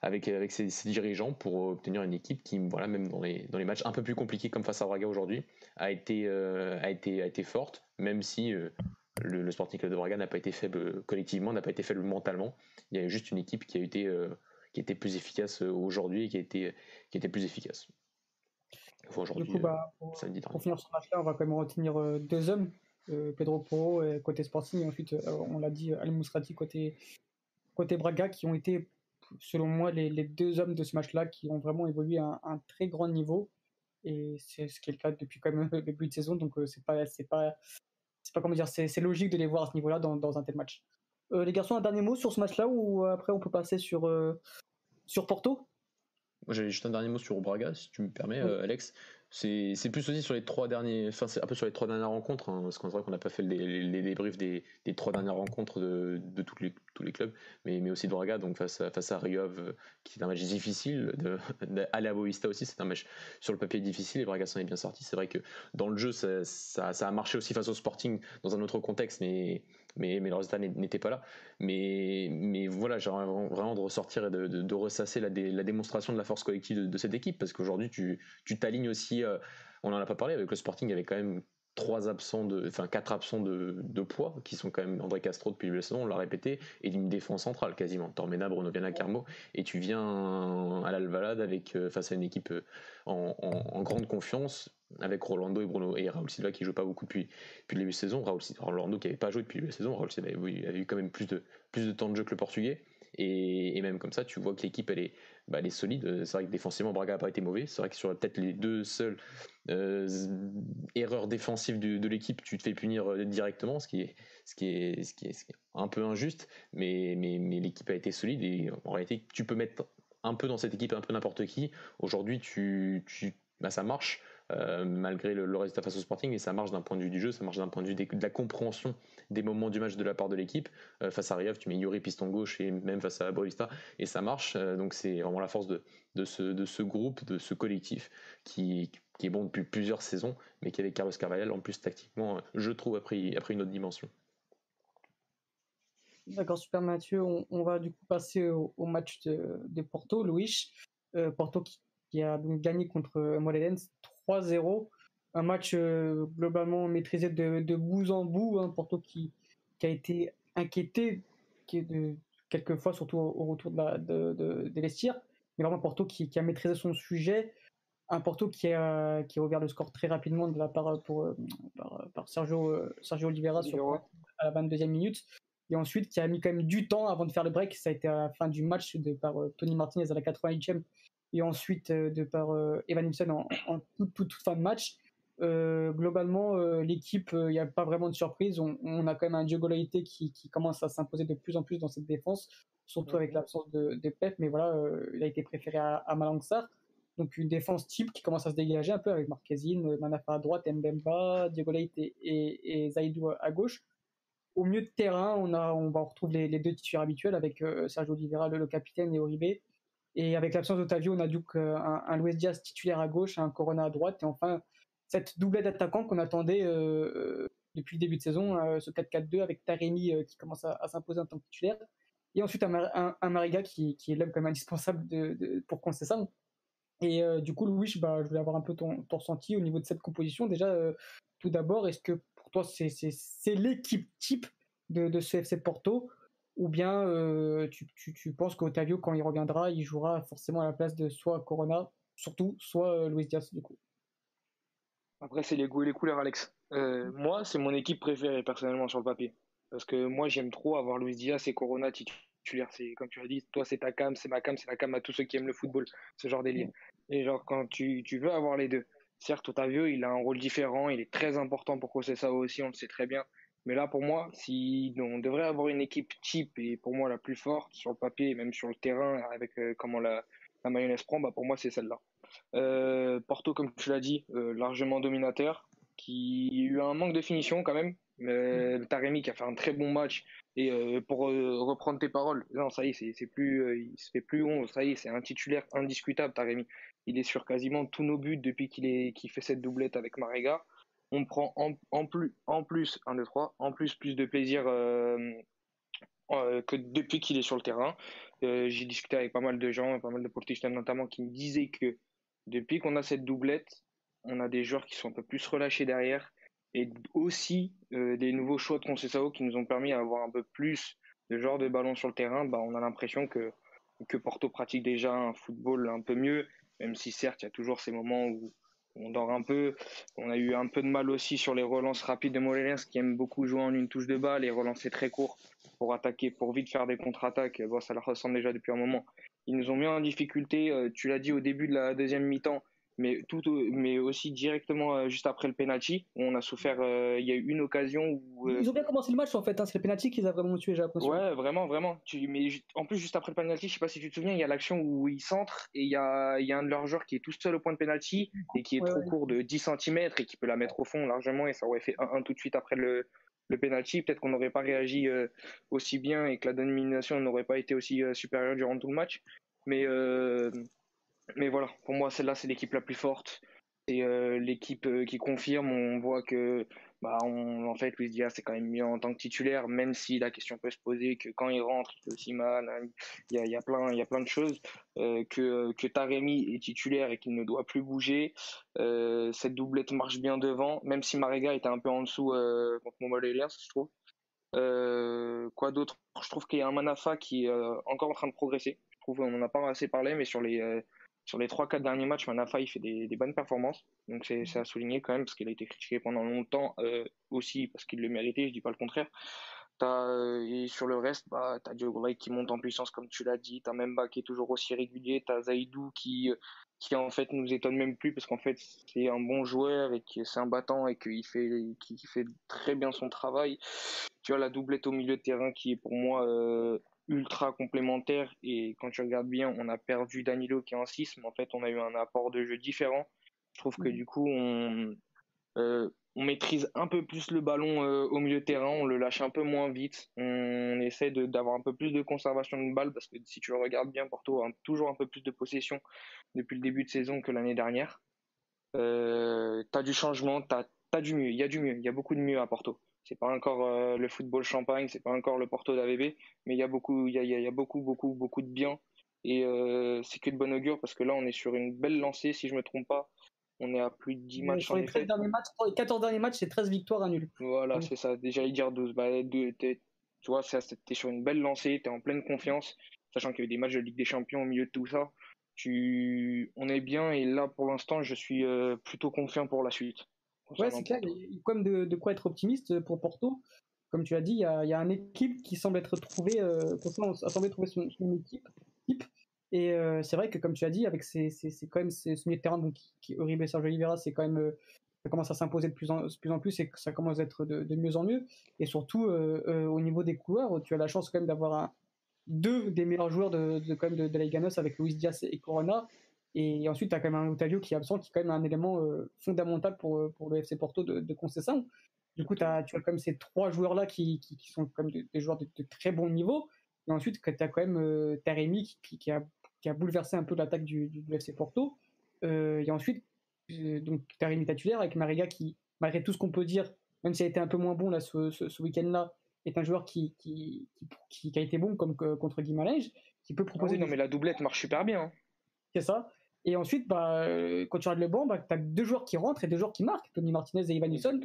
avec avec ses, dirigeants pour obtenir une équipe qui voilà même dans les dans les matchs un peu plus compliqués comme face à Braga aujourd'hui a été euh, a été a été forte même si euh, le, Sporting Club de Braga n'a pas été faible collectivement, n'a pas été faible mentalement. Il y a juste une équipe qui a été euh, qui était plus efficace aujourd'hui et qui a été qui était plus efficace. aujourd'hui, du coup, bah, pour, pour finir ce match-là, on va quand même retenir deux hommes euh, Pedro Porro côté Sporting et ensuite euh, on l'a dit Al Mousrati côté côté Braga qui ont été selon moi les, les deux hommes de ce match-là qui ont vraiment évolué à un, très grand niveau et c'est ce qui est le cas depuis quand même *laughs* le début de saison donc euh, c'est pas c'est pas c'est pas comment dire c'est logique de les voir à ce niveau-là dans, dans un tel match. les garçons un dernier mot sur ce match-là ou après on peut passer sur sur Porto? Moi j'avais juste un dernier mot sur Braga si tu me permets Alex. C'est plus aussi sur les trois derniers, enfin c'est un peu sur les trois dernières rencontres, hein, parce qu'on voit qu'on n'a pas fait les, les, débriefs des, trois dernières rencontres de, de tous, les, tous les clubs, mais, mais aussi de Braga, donc face à, face à Riov, qui est un match difficile, de, aller à Boavista aussi, c'est un match sur le papier difficile, et Braga s'en est bien sorti. C'est vrai que dans le jeu, ça, ça, a marché aussi face au Sporting dans un autre contexte, mais mais, mais le résultat n'était pas là. Mais, mais voilà, j'aimerais vraiment de ressortir et de, de, ressasser la, la, démonstration de la force collective de, cette équipe, parce qu'aujourd'hui, tu t'alignes aussi, euh, on n'en a pas parlé, avec le Sporting, avait quand même trois absents de, enfin quatre absents de, de, poids, qui sont quand même André Castro depuis le saison, on l'a répété, et une défense centrale quasiment. Tormena, Bruno Viana, Carmo, et tu viens à l'Alvalade avec euh, face à une équipe euh, en, en, grande confiance, avec Rolando et Bruno et Raoul Silva qui joue pas beaucoup depuis, depuis le début de saison. Raoul, Rolando qui avait pas joué depuis de saison, Raoul Silva avait, avait eu quand même plus de, plus de temps de jeu que le Portugais. Et, même comme ça, tu vois que l'équipe, elle est, bah, solide. C'est vrai que défensivement, Braga n'a pas été mauvais. C'est vrai que sur peut-être les deux seules euh, erreurs défensives de, l'équipe, tu te fais punir euh, directement, ce qui est, un peu injuste. Mais, l'équipe a été solide et en réalité, tu peux mettre un peu dans cette équipe un peu n'importe qui. Aujourd'hui, tu bah, ça marche. Euh, malgré le, résultat face au Sporting, et ça marche d'un point de vue du jeu, ça marche d'un point de vue de la compréhension des moments du match de la part de l'équipe. Euh, face à Riev, tu mets Yuri piston gauche et même face à Boavista, et ça marche. Euh, donc c'est vraiment la force de, ce, groupe, de ce collectif qui, est bon depuis plusieurs saisons, mais qui avec Carlos Carvalhal, en plus tactiquement, je trouve, a pris, une autre dimension. D'accord, super Mathieu. On, va du coup passer au, match de, Porto, Louis. Porto qui, qui, a donc gagné contre Morelense 3-0. Un match euh, globalement maîtrisé de, bout en bout. Hein, Porto qui, qui a été inquiété qui est de, quelquefois, surtout au, retour de, la, de, de. Mais vraiment Porto qui, qui, a maîtrisé son sujet. Un Porto qui a, qui a ouvert le score très rapidement de la part pour, euh, par, Sergio, euh, Sergio Oliveira à la 22e minute. Et ensuite, qui a mis quand même du temps avant de faire le break. Ça a été à la fin du match de, par Tony Martinez à la 88e et ensuite euh, de par euh, Evan Nilsson en, toute, fin de match. Euh, globalement, l'équipe, il n'y a pas vraiment de surprise. On, a quand même un Diogo Leite qui, commence à s'imposer de plus en plus dans cette défense, surtout avec l'absence de, Pep. Mais voilà, il a été préféré à, à Malangsar. Donc une défense type qui commence à se dégager un peu avec Marquezine, Manafa à droite, Mbemba, Diogo Leite et, et, Zaidou à gauche. Au milieu de terrain, on, a, on va retrouver les, deux titulaires habituels avec Sergio Oliveira, le, capitaine, et Oribe. Et avec l'absence d'Otavio, on a donc un, un Luis Diaz titulaire à gauche, un Corona à droite, et enfin cette doublette d'attaquants qu'on attendait euh, euh, depuis le début de saison, euh, ce 4-4-2 avec Taremi qui commence à, s'imposer en tant que titulaire, et ensuite un, Mariga qui, qui est l'homme comme indispensable de, de, pour ça. Et du coup, Louis, bah, je voulais avoir un peu ton, ton ressenti au niveau de cette composition. Déjà, tout d'abord, est-ce que pour toi, c'est l'équipe type de, de ce FC Porto? Ou bien euh, tu, tu, tu, penses qu'Otavio, quand il reviendra, il jouera forcément à la place de soit Corona, surtout, soit euh, Luis Diaz, du coup? Après, c'est les goûts et les couleurs, Alex. Euh, moi, c'est mon équipe préférée, personnellement, sur le papier. Parce que moi, j'aime trop avoir Luis Diaz et Corona titulaire. C'est, comme tu as dit, toi, c'est ta cam, c'est ma cam, c'est la cam à tous ceux qui aiment le football. Ce genre d'élite. Et genre, quand tu, tu veux avoir les deux, certes, Otavio, il a un rôle différent, il est très important pour ça aussi, on le sait très bien. Mais là, pour moi, si on devrait avoir une équipe type et pour moi la plus forte sur le papier et même sur le terrain avec euh, comment la, la, mayonnaise prend, bah pour moi c'est celle-là. Euh, Porto, comme tu l'as dit, euh, largement dominateur, qui a eu un manque de finition quand même. Mais mm. Taremi qui a fait un très bon match. Et pour reprendre tes paroles, non, ça y est, c'est plus, il se fait plus honte. Ça y est, c'est un titulaire indiscutable, Taremi. Il est sur quasiment tous nos buts depuis qu'il est, qu'il fait cette doublette avec Marega on prend en, plus, en plus, 1, 2, 3, en plus, plus de plaisir euh, euh, que depuis qu'il est sur le terrain. Euh, j'ai discuté avec pas mal de gens, pas mal de portistes notamment, qui me disaient que depuis qu'on a cette doublette, on a des joueurs qui sont un peu plus relâchés derrière et aussi des nouveaux choix de Conceição qui nous ont permis d'avoir un peu plus de genre de ballon sur le terrain. Bah, on a l'impression que Porto pratique déjà un football un peu mieux, même si certes il y a toujours ces moments où on dort un peu. On a eu un peu de mal aussi sur les relances rapides de Morelense qui aime beaucoup jouer en une touche de balle et relancer très court pour attaquer, pour vite faire des contre-attaques. Bon, ça leur ressemble déjà depuis un moment. Ils nous ont mis en difficulté. Euh, tu l'as dit au début de la deuxième mi-temps mais tout mais aussi directement euh, juste après le penalty on a souffert euh, il y a eu une occasion où euh, ils ont bien commencé le match en fait hein, c'est le penalty qui les a vraiment tués j'ai l'impression. Ouais vraiment vraiment. Tu mais en plus juste après le penalty je sais pas si tu te souviens il y a l'action où ils centrent et il y a il y a un de leurs joueurs qui est tout seul au point de penalty et qui est trop court de 10 cm et qui peut la mettre au fond largement et ça aurait fait un, tout de suite après le le penalty. Peut-être qu'on n'aurait pas réagi aussi bien et que la domination n'aurait pas été aussi supérieure durant tout le match. Mais mais voilà, pour moi, celle-là, c'est l'équipe la plus forte. C'est euh, l'équipe euh, qui confirme. On voit que, bah, on, en fait, Luis Diaz, c'est quand même mieux en tant que titulaire, même si la question peut se poser que quand il rentre, il fait aussi mal. Hein. Y a, y a, plein, il y a plein de choses. Euh, que, que Taremi est titulaire et qu'il ne doit plus bouger. cette doublette marche bien devant, même si Marega était un peu en dessous contre Montpellier, je trouve. quoi d'autre? Je trouve qu'il y a un Manafa qui est encore en train de progresser. Je trouve on n'en a pas assez parlé, mais sur les sur les 3-4 derniers matchs, Manafa il fait des, bonnes performances. Donc c'est à souligner quand même parce qu'il a été critiqué pendant longtemps euh, aussi parce qu'il le méritait, je dis pas le contraire. As, et sur le reste, bah, tu as Diogo qui monte en puissance, comme tu l'as dit. Tu as Memba qui est toujours aussi régulier. Tu as Zaidou qui, qui en fait nous étonne même plus parce qu'en fait c'est un bon joueur et que c'est un battant et qu'il fait qui fait très bien son travail. Tu as la doublette au milieu de terrain qui est pour moi euh, ultra complémentaire et quand tu regardes bien, on a perdu Danilo qui est en 6 mais en fait on a eu un apport de jeu différent. Je trouve que mmh. du coup on euh, on maîtrise un peu plus le ballon euh, au milieu de terrain, on le lâche un peu moins vite, on essaie d'avoir un peu plus de conservation de balle parce que si tu le regardes bien, Porto a toujours un peu plus de possession depuis le début de saison que l'année dernière. Euh, tu as du changement, tu as, du mieux, il y a du mieux, il y a beaucoup de mieux à Porto. C'est pas encore euh, le football champagne, c'est pas encore le Porto d'AVB, mais il y a beaucoup, il y a, y a, beaucoup, beaucoup, beaucoup de bien et euh, c'est que de bon augure parce que là on est sur une belle lancée, si je me trompe pas. On est à plus de 10 matchs. Sur les, 13 derniers matchs, les 14 derniers matchs, c'est 13 victoires à nul. Voilà, c'est ça. Déjà, il dire 12. Bah, tu vois, es sur une belle lancée, tu es en pleine confiance, sachant qu'il y a eu des matchs de Ligue des Champions au milieu de tout ça. Tu... On est bien et là, pour l'instant, je suis euh, plutôt confiant pour la suite. Ouais, c'est clair. Il y a quand même de, quoi être optimiste pour Porto. Comme tu as dit, il y a, il y a une équipe qui semble être trouvée, euh, a semblé trouver son, son équipe, et euh, c'est vrai que, comme tu as dit, avec ces, quand même ce milieu de terrain donc, qui, horrible et Sergio Oliveira, c'est quand même, euh, ça commence à s'imposer de plus en, plus en plus et que ça commence à être de, mieux en mieux. Et surtout, euh, au niveau des coureurs, tu as la chance quand même d'avoir deux des meilleurs joueurs de, de, quand même de, la Liga avec Luis Diaz et Corona. Et ensuite, tu as quand même un Otavio qui est absent, qui est quand même un élément fondamental pour, pour le FC Porto de, de Concession. Du coup, as, tu as quand même ces trois joueurs-là qui, qui, sont quand même des, joueurs de, très bon niveau. Et ensuite, tu as quand même euh, Taremi qui, qui, a qui a bouleversé un peu l'attaque du, FC Porto. Euh, et ensuite, euh, donc Taremi titulaire avec Mariga qui, malgré tout ce qu'on peut dire, même s'il a été un peu moins bon là ce, week-end-là, est un joueur qui, qui, qui, a été bon comme contre Guimarães, qui peut proposer. Ah non, mais la doublette marche super bien. Hein. C'est ça. Et ensuite, bah, euh, quand tu regardes le banc, bah, tu as deux joueurs qui rentrent et deux joueurs qui marquent, Tony Martinez et Ivan Nilsson.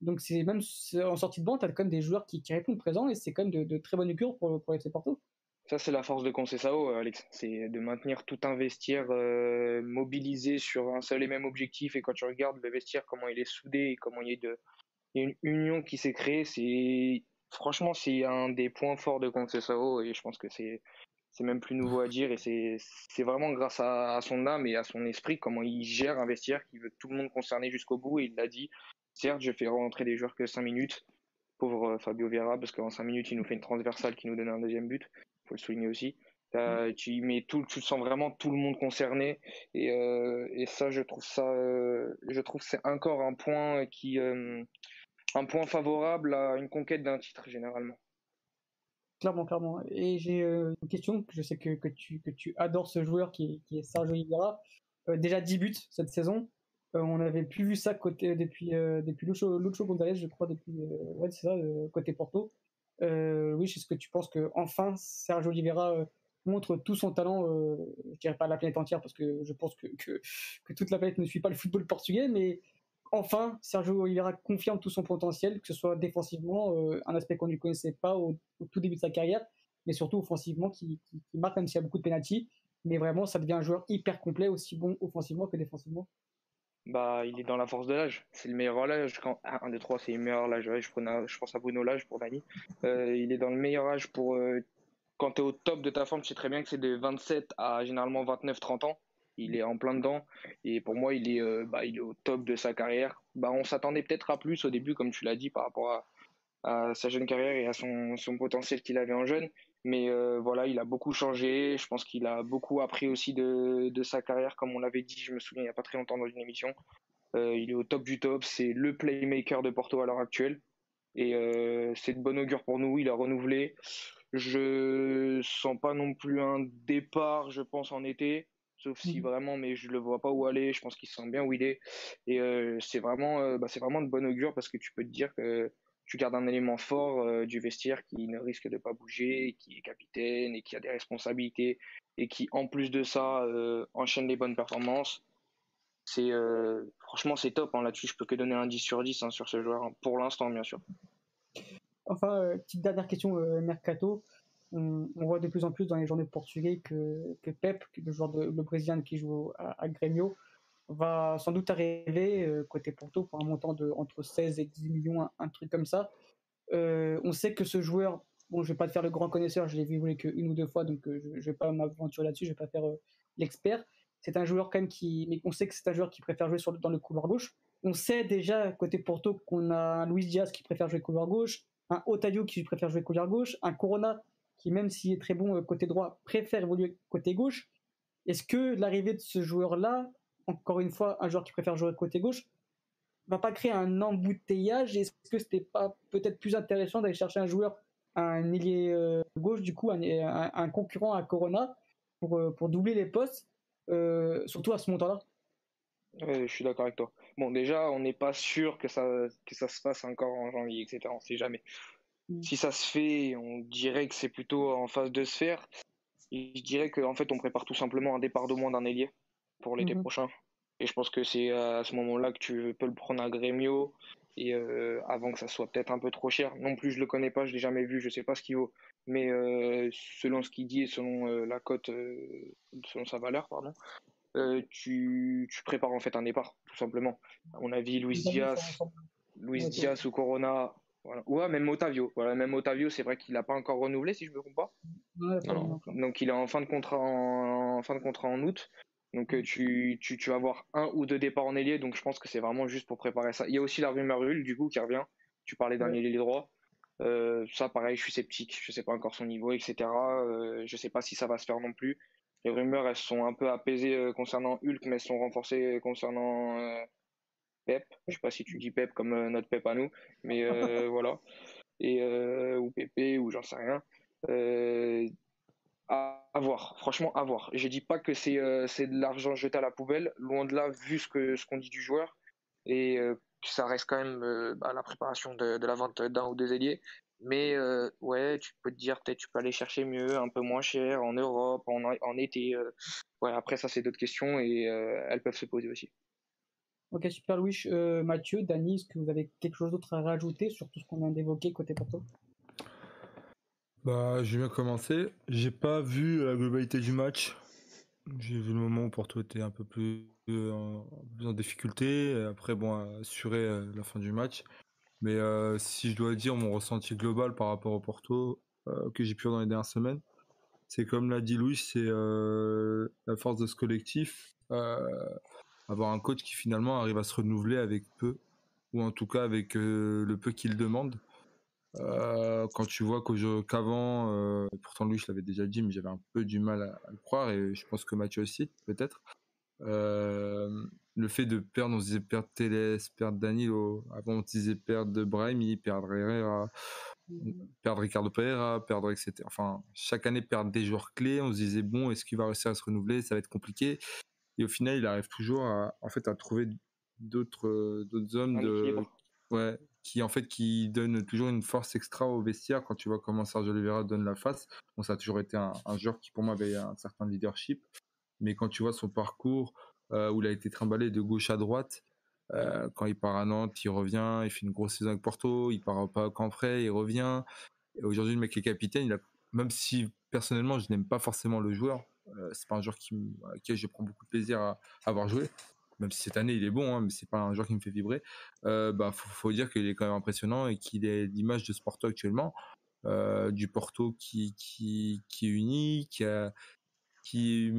Donc, c'est même en sortie de banc, tu as quand même des joueurs qui, répondent présents et c'est quand même de, très bonnes cure pour, pour FC Porto. Ça, c'est la force de Concessao, euh, Alex. C'est de maintenir tout un vestiaire euh, mobilisé sur un seul et même objectif. Et quand tu regardes le vestiaire, comment il est soudé et comment il y a, une union qui s'est créée, c'est franchement, c'est un des points forts de Concessao. Et je pense que c'est c'est même plus nouveau à dire. Et c'est vraiment grâce à, son âme et à son esprit, comment il gère un vestiaire qui veut tout le monde concerner jusqu'au bout. Et il l'a dit. Certes, je fais rentrer des joueurs que 5 minutes. Pauvre euh, Fabio Vieira, parce qu'en 5 minutes, il nous fait une transversale qui nous donne un deuxième but faut le souligner aussi. Mm. tu mets tout, tu sens vraiment tout le monde concerné et, euh, et ça, je trouve ça, euh, je trouve c'est encore un point qui, euh, un point favorable à une conquête d'un titre généralement. Clairement, clairement. Et j'ai une question, je sais que, que, tu, que tu adores ce joueur qui, est Sergio Oliveira. déjà 10 buts cette saison. on n'avait plus vu ça côté, depuis, depuis Lucho, Gonzalez, je crois, depuis ouais, ça, côté Porto. Euh, oui, est-ce que tu penses que enfin Sergio Oliveira euh, montre tout son talent, euh, je dirais pas la planète entière parce que je pense que, que, toute la planète ne suit pas le football portugais, mais enfin Sergio Oliveira confirme tout son potentiel, que ce soit défensivement, un aspect qu'on ne connaissait pas au, tout début de sa carrière, mais surtout offensivement qui, marque même s'il y a beaucoup de penalty, mais vraiment ça devient un joueur hyper complet, aussi bon offensivement que défensivement bah, il est dans la force de l'âge. C'est le meilleur âge. Quand... 1, 2, 3, c'est le meilleur âge. je, je pense à Bruno l'âge pour Dani. Euh, il est dans le meilleur âge pour. Euh, quand tu es au top de ta forme, tu sais très bien que c'est de 27 à généralement 29-30 ans. Il est en plein dedans. Et pour moi, il est, euh, bah, au top de sa carrière. Bah, on s'attendait peut-être à plus au début, comme tu l'as dit, par rapport à, sa jeune carrière et à son, potentiel qu'il avait en jeune. Mais euh, voilà, il a beaucoup changé. Je pense qu'il a beaucoup appris aussi de, sa carrière, comme on l'avait dit, je me souviens, il n'y a pas très longtemps dans une émission. Euh, il est au top du top. C'est le playmaker de Porto à l'heure actuelle. Et c'est de bon augure pour nous. Il a renouvelé. Je sens pas non plus un départ, je pense, en été. Sauf si mhm. vraiment, mais je le vois pas où aller. Je pense qu'il se sent bien où il est. Et c'est vraiment, bah, c'est vraiment de bon augure parce que tu peux te dire que tu gardes un élément fort euh, du vestiaire qui ne risque de pas bouger, qui est capitaine et qui a des responsabilités et qui, en plus de ça, euh, enchaîne les bonnes performances. C'est euh, franchement c'est top. Hein. Là-dessus, je peux que donner un 10 sur 10 hein, sur ce joueur, hein, pour l'instant, bien sûr. Enfin, petite dernière question, Mercato. On, voit de plus en plus dans les journées portugais que, que Pep, le joueur de, le Brésilien qui joue à, à Grêmio, va sans doute arriver euh, côté Porto pour un montant de entre 16 et 10 millions, un, truc comme ça. on sait que ce joueur, bon, je vais pas te faire le grand connaisseur, je l'ai vu jouer qu'une ou deux fois, donc je, ne vais pas m'aventurer là-dessus, je vais pas faire l'expert. C'est un joueur quand même qui, mais on sait que c'est un joueur qui préfère jouer sur, dans le couloir gauche. On sait déjà côté Porto qu'on a un Luis Diaz qui préfère jouer couloir gauche, un Otavio qui préfère jouer couloir gauche, un Corona même s'il est très bon côté droit préfère évoluer côté gauche. Est-ce que l'arrivée de ce joueur-là, encore une fois, un joueur qui préfère jouer côté gauche, va pas créer un embouteillage? Est-ce que c'était pas peut-être plus intéressant d'aller chercher un joueur, un ailier euh, gauche, du coup, un, concurrent à Corona pour, euh, pour doubler les postes, euh, surtout à ce montant-là? Je suis d'accord avec toi. Bon, déjà, on n'est pas sûr que ça, que ça se fasse encore en janvier, etc. On sait jamais. Mm. Si ça se fait, on dirait que c'est plutôt en phase de se faire je dirais qu'en fait, on prépare tout simplement un départ de moins d'un ailier pour l'été mhm. prochain. Et je pense que c'est à ce moment-là que tu peux le prendre à Grêmio et euh, avant que ça soit peut-être un peu trop cher. Non plus, je le connais pas, je l'ai jamais vu, je sais pas ce qu'il vaut. Mais euh, selon ce qu'il dit et selon euh, la cote, selon sa valeur, pardon, tu, tu, prépares en fait un départ, tout simplement. À mon avis, Luis Diaz, Luis Diaz ou Corona voilà. Ouais, même Otavio. Voilà, même Otavio, c'est vrai qu'il n'a pas encore renouvelé, si je me trompe pas. Donc il est en fin de contrat en, fin de contrat en août. Donc euh, tu, tu, tu, vas avoir un ou deux départs en ailier, donc je pense que c'est vraiment juste pour préparer ça. Il y a aussi la rumeur Hull, du coup, qui revient. Tu parlais d'un ailier droit. Euh, ça, pareil, je suis sceptique. Je sais pas encore son niveau, etc. Euh, je sais pas si ça va se faire non plus. Les rumeurs, elles sont un peu apaisées concernant Hulk, mais elles sont renforcées concernant Pep. Je sais pas si tu dis Pep comme euh, notre Pep à nous, mais euh, *laughs* voilà. Et, euh, ou Pépé, ou j'en sais rien. À, voir, franchement, à voir. Je dis pas que c'est de l'argent jeté à la poubelle, loin de là, vu ce qu'on ce qu'on dit du joueur. Et ça reste quand même bah, la préparation de, de la vente d'un ou deux ailiers. Mais ouais, tu peux te dire, peut-être tu peux aller chercher mieux, un peu moins cher, en Europe, en, en été. ouais, après, ça, c'est d'autres questions et elles peuvent se poser aussi. Ok, super Louis. Euh, Mathieu, Dani, est-ce que vous avez quelque chose d'autre à rajouter sur tout ce qu'on vient d'évoquer côté Porto? Bah, je vais bien commencer. J'ai pas vu la globalité du match. J'ai vu le moment où Porto était un peu plus, euh, en, difficulté. Après, bon, assurer euh, la fin du match. Mais si je dois dire mon ressenti global par rapport au Porto que j'ai pu dans les dernières semaines, c'est comme l'a dit Louis, c'est la force de ce collectif avoir un coach qui finalement arrive à se renouveler avec peu, ou en tout cas avec euh, le peu qu'il demande. Euh, quand tu vois qu'avant, euh, pourtant lui je l'avais déjà dit, mais j'avais un peu du mal à, le croire, et je pense que Mathieu aussi, peut-être. le fait de perdre, on se disait perdre Teles, perdre Danilo, avant on se disait perdre Brahimi, perdre Herrera, perdre Ricardo Pereira, perdre etc. Enfin, chaque année perdre des joueurs clés, on se disait bon, est-ce qu'il va réussir à se renouveler, ça va être compliqué. Et au final, il arrive toujours à, en fait, à trouver d'autres, d'autres hommes de, ouais, qui en fait, qui donnent toujours une force extra au vestiaire. Quand tu vois comment Sergio Oliveira donne la face, bon, ça a toujours été un, joueur qui pour moi avait un certain leadership. Mais quand tu vois son parcours euh, où il a été trimballé de gauche à droite, euh, quand il part à Nantes, il revient, il fait une grosse saison avec Porto, il part pas à frais, il revient. Aujourd'hui, le mec est capitaine. Il a, même si personnellement, je n'aime pas forcément le joueur, euh, c'est pas un joueur qui, qui je prends beaucoup de plaisir à, avoir joué. Même si cette année il est bon, hein, mais c'est pas un joueur qui me fait vibrer. Euh, bah, faut, dire qu'il est quand même impressionnant et qu'il est l'image de ce Porto actuellement. Euh, du Porto qui, qui, qui est uni, qui,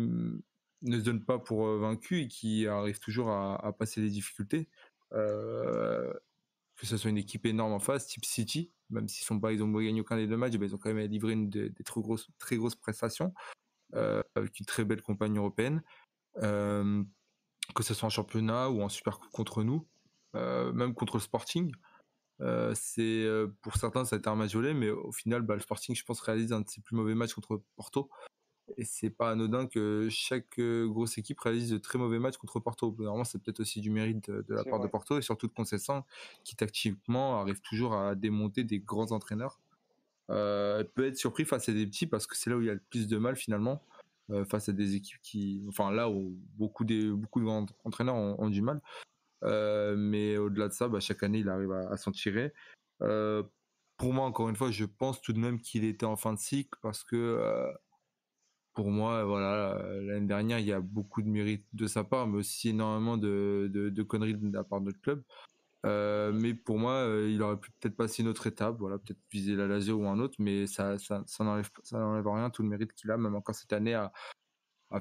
ne se donne pas pour vaincu et qui arrive toujours à, passer les difficultés. que ce soit une équipe énorme en face, type City, même s'ils sont pas, ils ont gagné aucun des deux matchs, bah, ils ont quand même livré une des, grosses, très grosses prestations. Euh, avec une très belle campagne européenne, euh, que ce soit en championnat ou en super contre nous, euh, même contre le Sporting. c'est pour certains ça a été un match mais au final bah, le Sporting je pense réalise un de ses plus mauvais matchs contre Porto et c'est pas anodin que chaque grosse équipe réalise de très mauvais matchs contre Porto. Normalement, c'est peut-être aussi du mérite de, la part de Porto et surtout de Concessant qui tactiquement arrive toujours à démonter des grands entraîneurs euh, peut être surpris face à des petits parce que c'est là où il y a le plus de mal finalement euh, face à des équipes qui, enfin là où beaucoup des beaucoup de entraîneurs ont, du mal. Euh, mais au-delà de ça, bah, chaque année il arrive à, s'en tirer. pour moi, encore une fois, je pense tout de même qu'il était en fin de cycle parce que pour moi, voilà, l'année dernière, il y a beaucoup de mérite de sa part, mais aussi énormément de, de, de conneries de la part de notre club. Euh, mais pour moi, euh, il aurait pu peut-être passer une autre étape, voilà, peut-être viser la Lazio ou un autre, mais ça, ça, n'enlève, rien tout le mérite qu'il a, même encore cette année, à,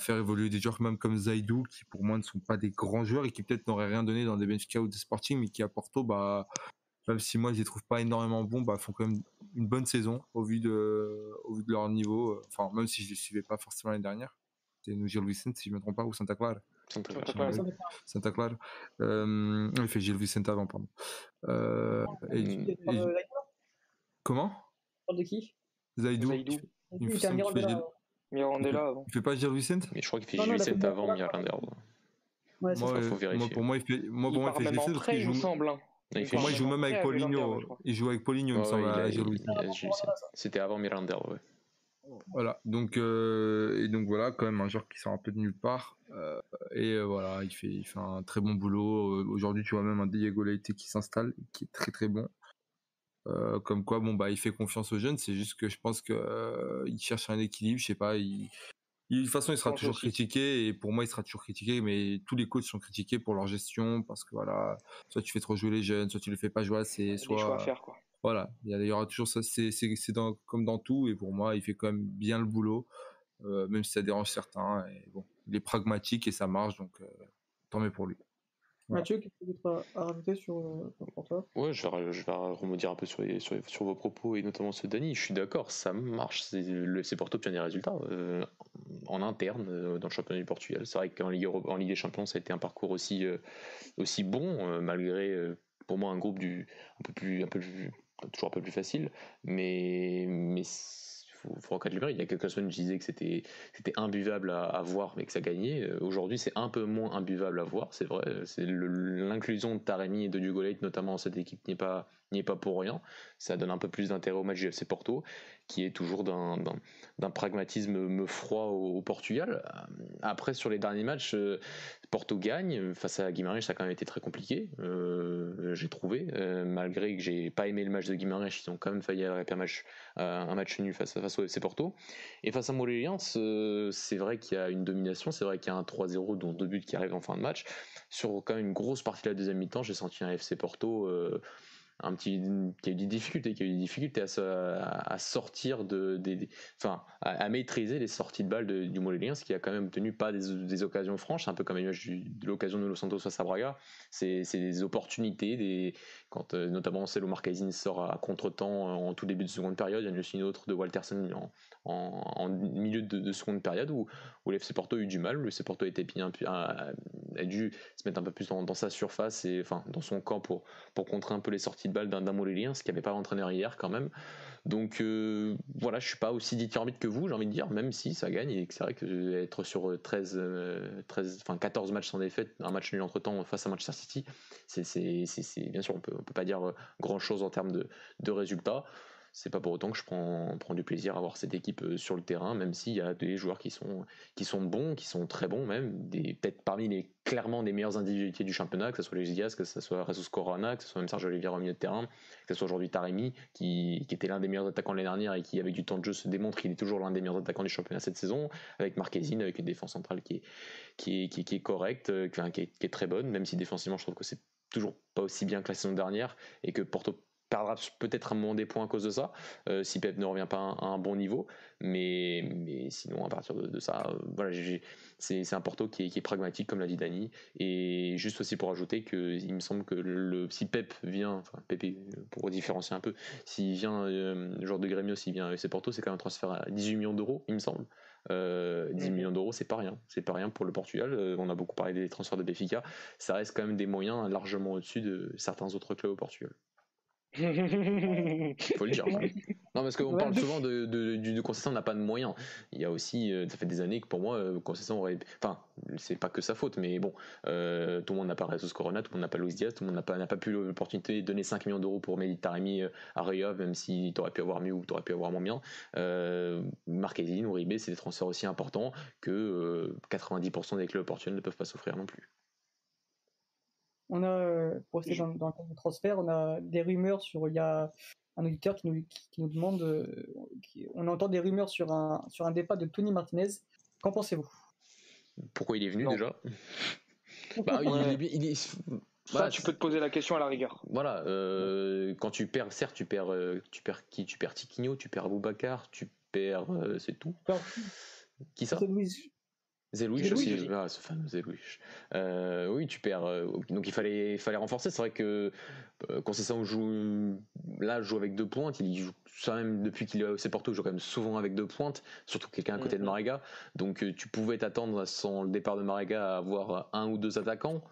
faire évoluer des joueurs même comme Zaidou, qui pour moi ne sont pas des grands joueurs et qui peut-être n'auraient rien donné dans des Benfica ou des Sporting, mais qui à Porto, bah, même si moi je les trouve pas énormément bons, bah, font quand même une bonne saison au vu de, leur niveau. Enfin, même si je les suivais pas forcément l'année dernière. Nous Gilles Vicente, si je me trompe pas, ou Santa Clara. Santa Santa Clara. Clara. Santa Clara. Euh, il fait Gilles Vicente avant, pardon. Euh, et- et- de- comment? De qui? Zaidou. Zaidou, Il fait Mirandela. Gilles- Mirandela avant. Il fait pas Gilles Vicente? Mais je crois qu'il fait Non, non, il a Vicente avant. Ouais, c'est moi, ça. faut vérifier. moi, pour moi, il fait, moi, Il pour moi, il fait Vicente qu'il il joue, semble. hein. Il Il fait pour moi, il part joue même avec Paulinho. Il joue avec Paulinho, il me semble, à Vicente. C'était avant Miranda, ouais. Voilà, donc euh, et donc voilà, quand même un joueur qui sort un peu de nulle part euh, et euh, voilà, il fait il fait un très bon boulot. Aujourd'hui, tu vois même un Diego Leite qui s'installe, qui est très très bon. Comme quoi, bon bah, il fait confiance aux jeunes. C'est juste que je pense que il cherche un équilibre. Je sais pas. Il, il- de toute façon, il sera toujours critiqué et pour moi, il sera toujours critiqué. Mais tous les coachs sont critiqués pour leur gestion parce que voilà, soit tu fais trop jouer les jeunes, soit tu les fais pas jouer assez, Des choix soit à faire, quoi. Voilà, il y, a- il y aura toujours ça, c'est c'est- c'est dans- comme dans tout, et pour moi, il fait quand même bien le boulot, euh, même si ça dérange certains. Et bon, il est pragmatique et ça marche, donc euh, tant mieux pour lui. Voilà. Mathieu, qu'est-ce que tu as à rajouter sur, euh, pour toi Ouais, je vais, je vais remonter un peu sur, les- sur, les- sur vos propos et notamment ceux de Dany. Je suis d'accord, ça marche. C'est le- c'est Porto qui a des résultats euh, en interne euh, dans le championnat du Portugal. C'est vrai qu'en Ligue, en Ligue des Champions, ça a été un parcours aussi, euh, aussi bon, euh, malgré euh, pour moi un groupe du, un peu plus, un peu plus, toujours un peu plus facile. Mais, mais faut, faut reconnaître. Il y a quelques semaines, je disais que c'était c'était imbuvable à, voir, mais que ça gagnait. Euh, Aujourd'hui, c'est un peu moins imbuvable à voir, c'est vrai. C'est le- l'inclusion de Taremi et de Diogo Leite, notamment dans cette équipe, n'y est pas n'y est pas pour rien. Ça donne un peu plus d'intérêt au match du FC Porto, qui est toujours d'un pragmatisme me froid au, Portugal. Euh, Après, sur les derniers matchs, euh, Porto gagne face à Guimarães, ça a quand même été très compliqué. euh, j'ai trouvé, euh, malgré que j'ai pas aimé le match de Guimarães, ils ont quand même failli arrêter un match, euh, nul face, au FC Porto. Et face à euh, c'est vrai qu'il y a une domination, c'est vrai qu'il y a un 3-0 dont deux buts qui arrivent en fin de match. Sur quand même une grosse partie de la deuxième mi-temps, j'ai senti un FC Porto euh, un petit qui a eu des difficultés, qui a eu des difficultés à, à- sortir de, des, enfin, à, maîtriser les sorties de balles du Moléliens, ce qui a quand même obtenu pas des, des occasions franches, un peu comme l'image de l'occasion de Los Santos face à Braga. C'est des opportunités, des, quand euh, notamment Marquezine sort à contre-temps en tout début de seconde période, il y en a aussi une autre de Walterson en, milieu de, de seconde période où, où l'FC Porto a eu du mal, le FC Porto a, bien, a, dû se mettre un peu plus dans, sa surface et enfin dans son camp pour, pour contrer un peu les sorties de balles d'un Molélien, ce qui n'avait pas l'entraîneur hier quand même. Donc euh, voilà, je suis pas aussi dithyrambique que vous, j'ai envie de dire, même si ça gagne et que c'est vrai que être sur euh, 13, euh, 13, enfin 14 matchs sans défaite, un match nul entre temps face à Manchester City, c'est, bien sûr on peut, peut pas dire grand chose en termes de résultats. C'est pas pour autant que je prends, du plaisir à voir cette équipe euh, sur le terrain, même s'il y a des joueurs qui sont, bons, qui sont très bons même, peut-être parmi les clairement des meilleures individualités du championnat, que ce soit les Diaz, que ce soit Jesus Corona, que ce soit même Sergio Oliveira au milieu de terrain, que ce soit aujourd'hui Taremi, qui, était l'un des meilleurs attaquants l'année dernière et qui, avec du temps de jeu, se démontre qu'il est toujours l'un des meilleurs attaquants du championnat cette saison, avec Marquezine, avec une défense centrale qui est, qui est, qui est, qui est correcte, euh, qui, est, qui est très bonne, même si défensivement, je trouve que c'est toujours pas aussi bien que la saison dernière et que Porto perdra peut-être un moment des points à cause de ça, euh, si Pep ne revient pas à un bon niveau. Mais, mais sinon, à partir de, de ça, euh, voilà, c'est c'est un Porto qui est, qui est pragmatique, comme l'a dit Dani. Et juste aussi pour ajouter que il me semble que le, si Pep vient, enfin Pep, pour différencier un peu, s'il vient, euh, le joueur de Grêmio, s'il vient ses Porto, c'est quand même un transfert à 18 millions d'euros, il me semble. Euh, 10 Mhm. millions d'euros, c'est pas rien. C'est pas rien pour le Portugal. Euh, on a beaucoup parlé des transferts de Benfica. Ça reste quand même des moyens largement au-dessus de certains autres clubs au Portugal. Faut le dire. Non, parce qu'on Ouais. parle souvent de, de, du- Conceição n'a pas de moyens. Il y a aussi, euh, ça fait des années que pour moi, euh, Conceição aurait. Enfin, c'est pas que sa faute, mais bon, euh, tout le monde n'a pas Jesus Corona, tout le monde n'a pas Luis Diaz, tout le monde n'a pas, n'a pas pu l'opportunité de donner 5 millions d'euros pour Mehdi Taremi à Rio, même si t'aurais pu avoir mieux ou t'aurais pu avoir moins bien. Euh, Marquezine ou Ribé, c'est des transferts aussi importants que euh, 90% des clubs portugais ne peuvent pas s'offrir non plus. On a, euh, pour rester dans, dans le thème du transfert, on a des rumeurs sur. Il y a un auditeur qui nous, qui, qui nous demande. euh, qui- on entend des rumeurs sur un, sur un départ de Tony Martinez. Qu'en pensez-vous? Pourquoi il est venu Non. déjà? Bah, il Ouais. est bien- il est- Ça, tu peux te poser la question à la rigueur. Voilà, euh, quand tu perds, certes, tu perds, euh, tu perds qui? Tu perds Tiquinho, tu perds Boubacar, tu perds, euh, c'est tout. Qui ça? Zelouich aussi, ah, ce fameux Zelouich. Euh, oui, tu perds. euh, donc il fallait, il fallait renforcer. C'est vrai que euh, quand c'est ça, on joue. Là, je joue avec deux pointes. Il joue ça même depuis qu'il est au Porto, il joue quand même souvent avec deux pointes, surtout quelqu'un à côté de Mhm. Marega. Donc euh, tu pouvais t'attendre sans le départ de Marega à avoir un ou deux attaquants.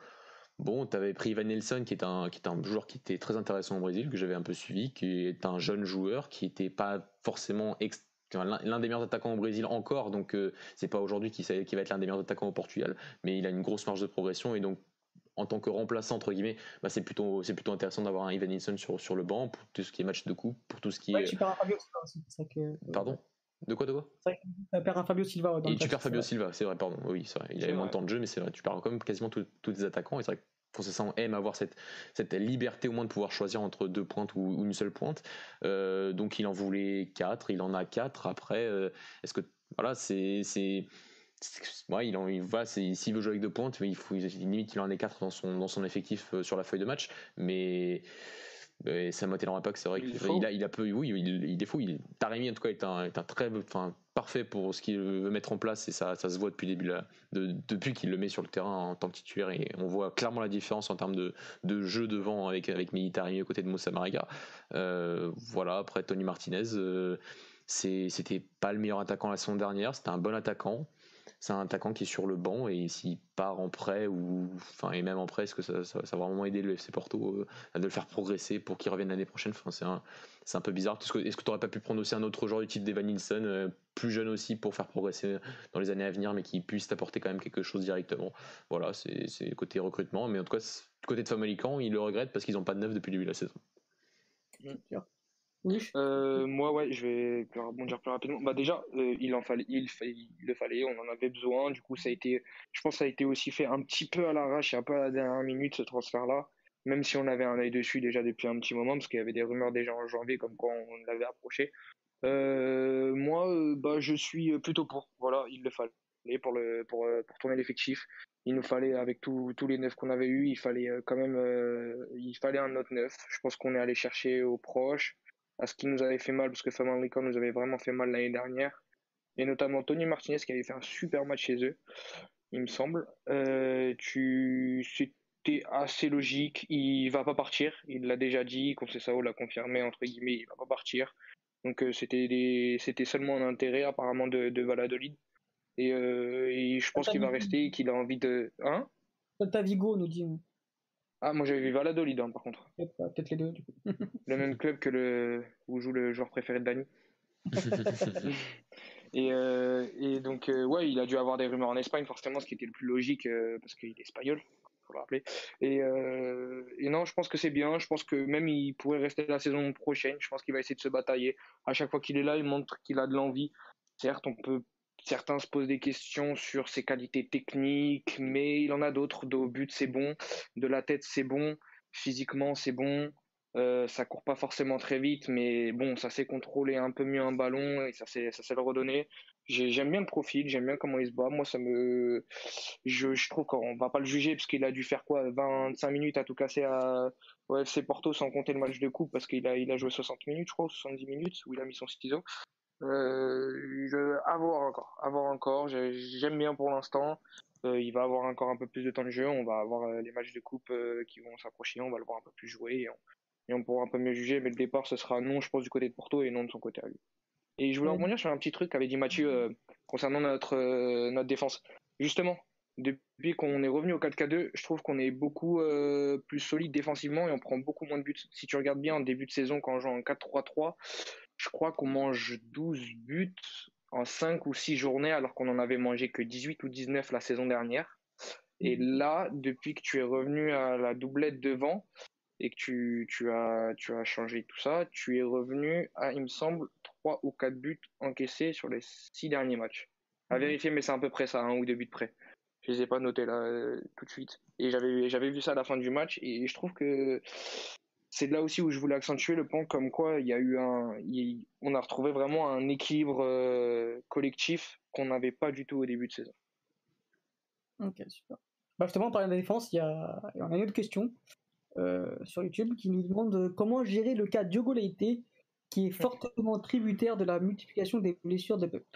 Bon, tu avais pris Ivan Nelson, qui est, un, qui est un joueur qui était très intéressant au Brésil, que j'avais un peu suivi, qui est un jeune joueur, qui n'était pas forcément ex- enfin, l'un des meilleurs attaquants au Brésil encore, donc euh, c'est pas aujourd'hui qui, va être l'un des meilleurs attaquants au Portugal, mais il a une grosse marge de progression et donc en tant que remplaçant entre guillemets, bah, c'est plutôt c'est plutôt intéressant d'avoir un Ivan Nilsson sur sur le banc pour tout ce qui est match de coupe, pour tout ce qui Ouais, est tu perds un Fabio Silva aussi. c'est vrai que- pardon? De quoi de quoi? Tu perds un Fabio Silva. dans Et le tu perds Fabio. Silva, c'est vrai, pardon. Oui, c'est vrai. Il avait moins de temps de jeu, mais c'est vrai. Tu perds quand même quasiment tous tous tes attaquants. Et c'est vrai que Conceição aime avoir cette, liberté au moins de pouvoir choisir entre deux pointes ou, une seule pointe. Euh, donc il en voulait quatre, il en a quatre. Après, euh, est-ce que voilà, c'est c'est ouais, il en il va s'il veut jouer avec deux pointes, il faut limite il en ait quatre dans son dans son effectif euh, sur la feuille de match, mais mais ça pas que c'est vrai Il qu'il il a, il a peu, oui, il, il est fou. Il, Taremi, en tout cas, est un, est un très, enfin, parfait pour ce qu'il veut mettre en place et ça, ça se voit depuis le début, là, de- depuis qu'il le met sur le terrain en tant que titulaire et on voit clairement la différence en termes de, de jeu devant avec, avec Militari aux côtés de Moussa Mariga. Euh, voilà, après Tony Martinez, euh, c'était pas le meilleur attaquant la saison dernière, c'était un bon attaquant. C'est un attaquant qui est sur le banc et s'il part en prêt ou enfin et même en prêt, est-ce que ça, va vraiment aider le FC Porto euh, à de le faire progresser pour qu'il revienne l'année prochaine? Enfin, c'est un, peu bizarre. Est-ce que est-ce que tu n'aurais pas pu prendre aussi un autre joueur du type d'Evan Nilsson, euh, plus jeune aussi, pour faire progresser dans les années à venir, mais qui puisse t'apporter quand même quelque chose directement? Voilà, c'est côté recrutement. Mais en tout cas, du côté de Famalican, ils le regrettent parce qu'ils n'ont pas de neuf depuis le début de la saison. Euh, moi, ouais, je vais rebondir plus rapidement. Bah déjà, euh, il en fallait, il, il le fallait, on en avait besoin. Du coup, ça a été, je pense, que ça a été aussi fait un petit peu à l'arrache et un peu à la dernière minute ce transfert-là. Même si on avait un œil dessus déjà depuis un petit moment, parce qu'il y avait des rumeurs déjà en janvier comme quoi on l'avait approché. Euh, moi, euh, bah, je suis plutôt pour. Voilà, il le fallait pour le, pour, pour tourner l'effectif. Il nous fallait, avec tous tous les neufs qu'on avait eu, il fallait quand même, il fallait un autre neuf. Je pense qu'on est allé chercher aux proches à ce qui nous avait fait mal, parce que Famalicão nous avait vraiment fait mal l'année dernière, et notamment Tony Martinez qui avait fait un super match chez eux, il me semble. Euh, tu, c'était assez logique, il va pas partir, il l'a déjà dit, Conceição l'a confirmé entre guillemets, il va pas partir. Donc euh, c'était des, c'était seulement un intérêt apparemment de, de Valladolid, et, euh, et je pense qu'il va rester, et qu'il a envie de, hein? Celta Vigo nous dit. Ah moi j'avais vu Valladolid hein, par contre, Peut-être pas, peut-être les deux. Du coup. *laughs* le même club que le où joue le joueur préféré de Dani. *laughs* Et, euh, et donc, euh, ouais, il a dû avoir des rumeurs en Espagne, forcément, ce qui était le plus logique, euh, parce qu'il est espagnol, faut le rappeler. Et, euh, et non, je pense que c'est bien. Je pense que même il pourrait rester la saison prochaine. Je pense qu'il va essayer de se batailler. À chaque fois qu'il est là, il montre qu'il a de l'envie. Certes, on peut, certains se posent des questions sur ses qualités techniques, mais il en a d'autres. Au but, c'est bon. De la tête, c'est bon. Physiquement, c'est bon. Euh, ça court pas forcément très vite, mais bon, ça sait contrôler un peu mieux un ballon et ça sait, le redonner. J'ai- J'aime bien le profil, j'aime bien comment il se bat. Moi, ça me, je, trouve qu'on va pas le juger parce qu'il a dû faire quoi, 25 minutes à tout casser à, au FC Porto sans compter le match de coupe parce qu'il a, joué 60 minutes, je crois, ou 70 minutes où il a mis son ciseau. Euh, je, à voir encore, à voir encore. J'ai- J'aime bien pour l'instant. Euh, il va avoir encore un peu plus de temps de jeu. On va avoir euh, les matchs de coupe euh, qui vont s'approcher. On va le voir un peu plus jouer et on, et on pourra un peu mieux juger. Mais le départ, ce sera non, je pense, du côté de Porto et non de son côté à lui. Et je voulais Ouais. rebondir sur un petit truc qu'avait dit Mathieu euh, concernant notre, notre défense. Justement, depuis qu'on est revenu au 4K2, je trouve qu'on est beaucoup plus solide défensivement et on prend beaucoup moins de buts. Si tu regardes bien en début de saison, quand on joue en 4-3-3, je crois qu'on mange 12 buts en 5 ou 6 journées alors qu'on en avait mangé que 18 ou 19 la saison dernière. Et là, depuis que tu es revenu à la doublette devant et que tu, tu, as, tu as changé tout ça, tu es revenu à, il me semble, 3 ou 4 buts encaissés sur les 6 derniers matchs. À vérifier, mais c'est à peu près ça, un ou deux buts près. Je les ai pas notés là euh, tout de suite. Et j'avais vu ça à la fin du match et je trouve que c'est là aussi où je voulais accentuer le point comme quoi il y a eu un il- on a retrouvé vraiment un équilibre euh, collectif qu'on n'avait pas du tout au début de saison. Ok, super. Bah justement, en parlant de la défense, il y a, il y a une autre question euh, sur YouTube qui nous demande comment gérer le cas Diogo Leite, qui est fortement tributaire de la multiplication des blessures de Pep?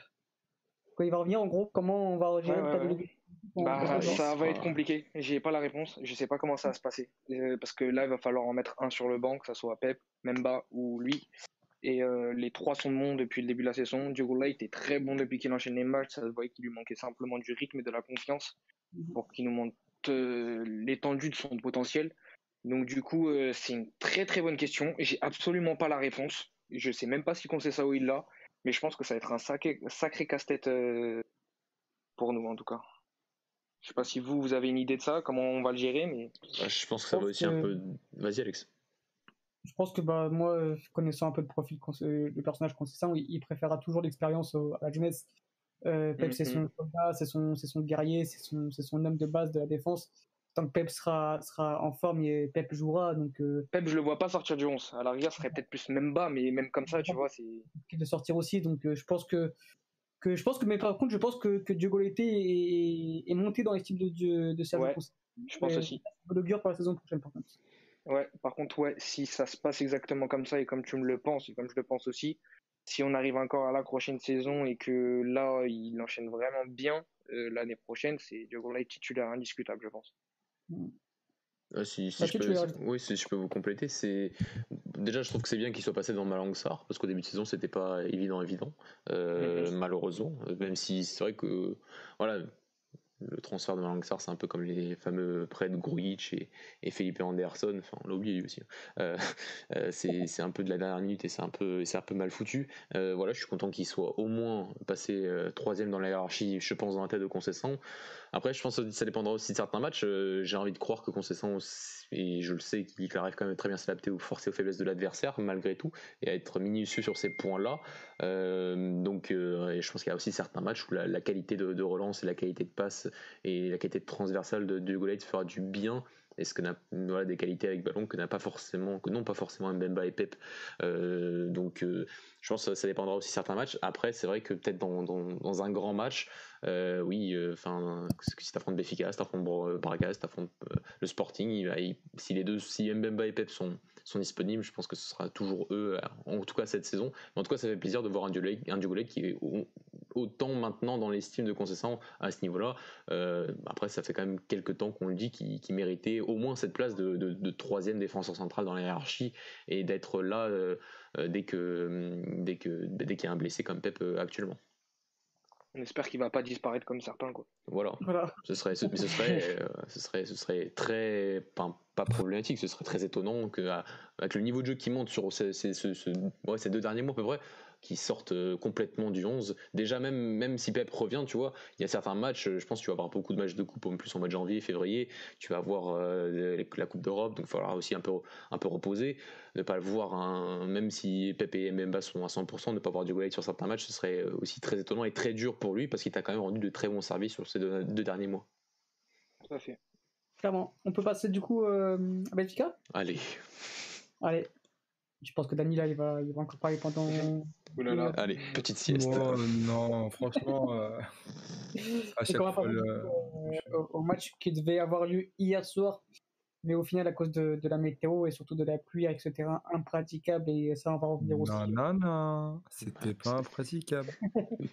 Quand il va revenir, en gros, comment on va gérer Ouais, le cas ouais, de Bah, ça va être compliqué. J'ai pas la réponse. Je sais pas comment ça va se passer. Euh, parce que là, il va falloir en mettre un sur le banc, que ça soit Pep, Memba ou lui. Et euh, les trois sont bons depuis le début de la saison. Diogo Light est très bon depuis qu'il enchaîne les matchs. Ça se voyait qu'il lui manquait simplement du rythme et de la confiance pour qu'il nous montre euh, l'étendue de son potentiel. Donc du coup, c'est une très très bonne question. J'ai absolument pas la réponse. Je sais même pas si Conceição il l'a, mais je pense que ça va être un sacré, sacré casse-tête pour nous en tout cas. Je sais pas si vous, vous avez une idée de ça, comment on va le gérer, mais Bah, je pense que ça va aussi un peu. Vas-y, Alex. Je pense que bah, moi, euh, connaissant un peu le profil, le personnage consistant, il, il préférera toujours l'expérience à la jeunesse. Euh, Pep, c'est son Mhm. soldat, c'est son, c'est son guerrier, c'est son, c'est son homme de base de la défense. Tant que Pep sera, sera en forme, et Pep jouera. Donc, euh, Pep, je le vois pas sortir du 11. À la rigueur, ce serait peut-être plus même bas, mais même comme ça, tu vois, c'est. de sortir aussi. Donc, euh, je pense que, que je pense que, mais par contre, je pense que, que Diogo Leite est, est monté dans l'estime de, de, de Sergio Ouais. Je pense Mais aussi. l'augure pour la saison prochaine, par contre. Ouais, par contre, ouais, si ça se passe exactement comme ça et comme tu me le penses et comme je le pense aussi, si on arrive encore à la prochaine saison et que là, il enchaîne vraiment bien euh, l'année prochaine, c'est Diogo Light titulaire indiscutable, je pense. Ah, si, si Bah, je peux, oui, si je peux vous compléter, c'est déjà je trouve que c'est bien qu'il soit passé dans Malangsar parce qu'au début de saison c'était pas évident évident, euh, malheureusement. Même si c'est vrai que voilà le transfert de Malangsar c'est un peu comme les fameux prêts de Grujic et, et Felipe Anderson, enfin on l'a oublié lui aussi. hein. Euh, euh, c'est un peu de la dernière minute et c'est un peu un peu mal foutu. Euh, voilà, je suis content qu'il soit au moins passé troisième dans la hiérarchie, je pense dans la tête de Concession. Après, je pense que ça dépendra aussi de certains matchs. J'ai envie de croire que Concession, et je le sais, qu'il arrive quand même très bien s'adapter aux forces et aux faiblesses de l'adversaire, malgré tout, et à être minutieux sur ces points-là. Euh, donc, euh, je pense qu'il y a aussi certains matchs où la, qualité de, relance et la qualité de passe et la qualité transversale de, de Golait fera du bien. Et ce que voilà, des qualités avec ballon que n'a pas forcément, que non pas forcément Mbemba et Pep. Euh, donc, euh, je pense que ça, dépendra aussi certains matchs. Après, c'est vrai que peut-être dans, dans, un grand match, euh, oui, enfin, si t'affrontes Béfica, si t'affrontes Bra- Braga, si t'affrontes le Sporting, si les deux, si Mbemba et Pep sont, sont disponibles, je pense que ce sera toujours eux, euh, en tout cas cette saison. Mais en tout cas, ça fait plaisir de voir un Diogo un qui est au- autant maintenant dans l'estime de Concession à ce niveau-là. Euh, après, ça fait quand même quelques temps qu'on le dit qu'il méritait au moins cette place de, troisième défenseur central dans la hiérarchie et d'être là euh, dès que dès que dès qu'il y a un blessé comme Pep actuellement. On espère qu'il va pas disparaître comme certains, quoi. Voilà. Voilà. Ce serait, ce, mais ce serait, *laughs* euh, ce serait, ce serait très, pas, pas problématique, ce serait très étonnant que, avec le niveau de jeu qui monte sur ces, ces- ce- ce- ouais, ces deux derniers mois à peu près, qui sortent euh, complètement du 11. Déjà, même, même si Pep revient, tu vois, il y a certains matchs, euh, je pense que tu vas avoir beaucoup de matchs de coupe, en plus en mois de janvier, février, tu vas avoir euh, la Coupe d'Europe, donc il faudra aussi un peu, un peu reposer, ne pas le voir, un- même si Pep et Mbemba sont à 100%, ne pas voir du Light sur certains matchs, ce serait aussi très étonnant et très dur pour lui, parce qu'il t'a quand même rendu de très bons services sur ces deux, deux derniers mois. Tout à fait. Clairement. On peut passer du coup euh, à Benfica? Allez. Allez. Je pense que Dani, là, il va, il va encore parler pendant. Ouh là là. Allez, petite sieste. Moi, non, franchement, euh, à chaque on va fois, parler le- euh, au, au match qui devait avoir lieu hier soir, mais au final, à cause de, de la météo et surtout de la pluie avec ce terrain impraticable, et ça, on va revenir aussi. Non, non, non, c'était pas impraticable. *laughs*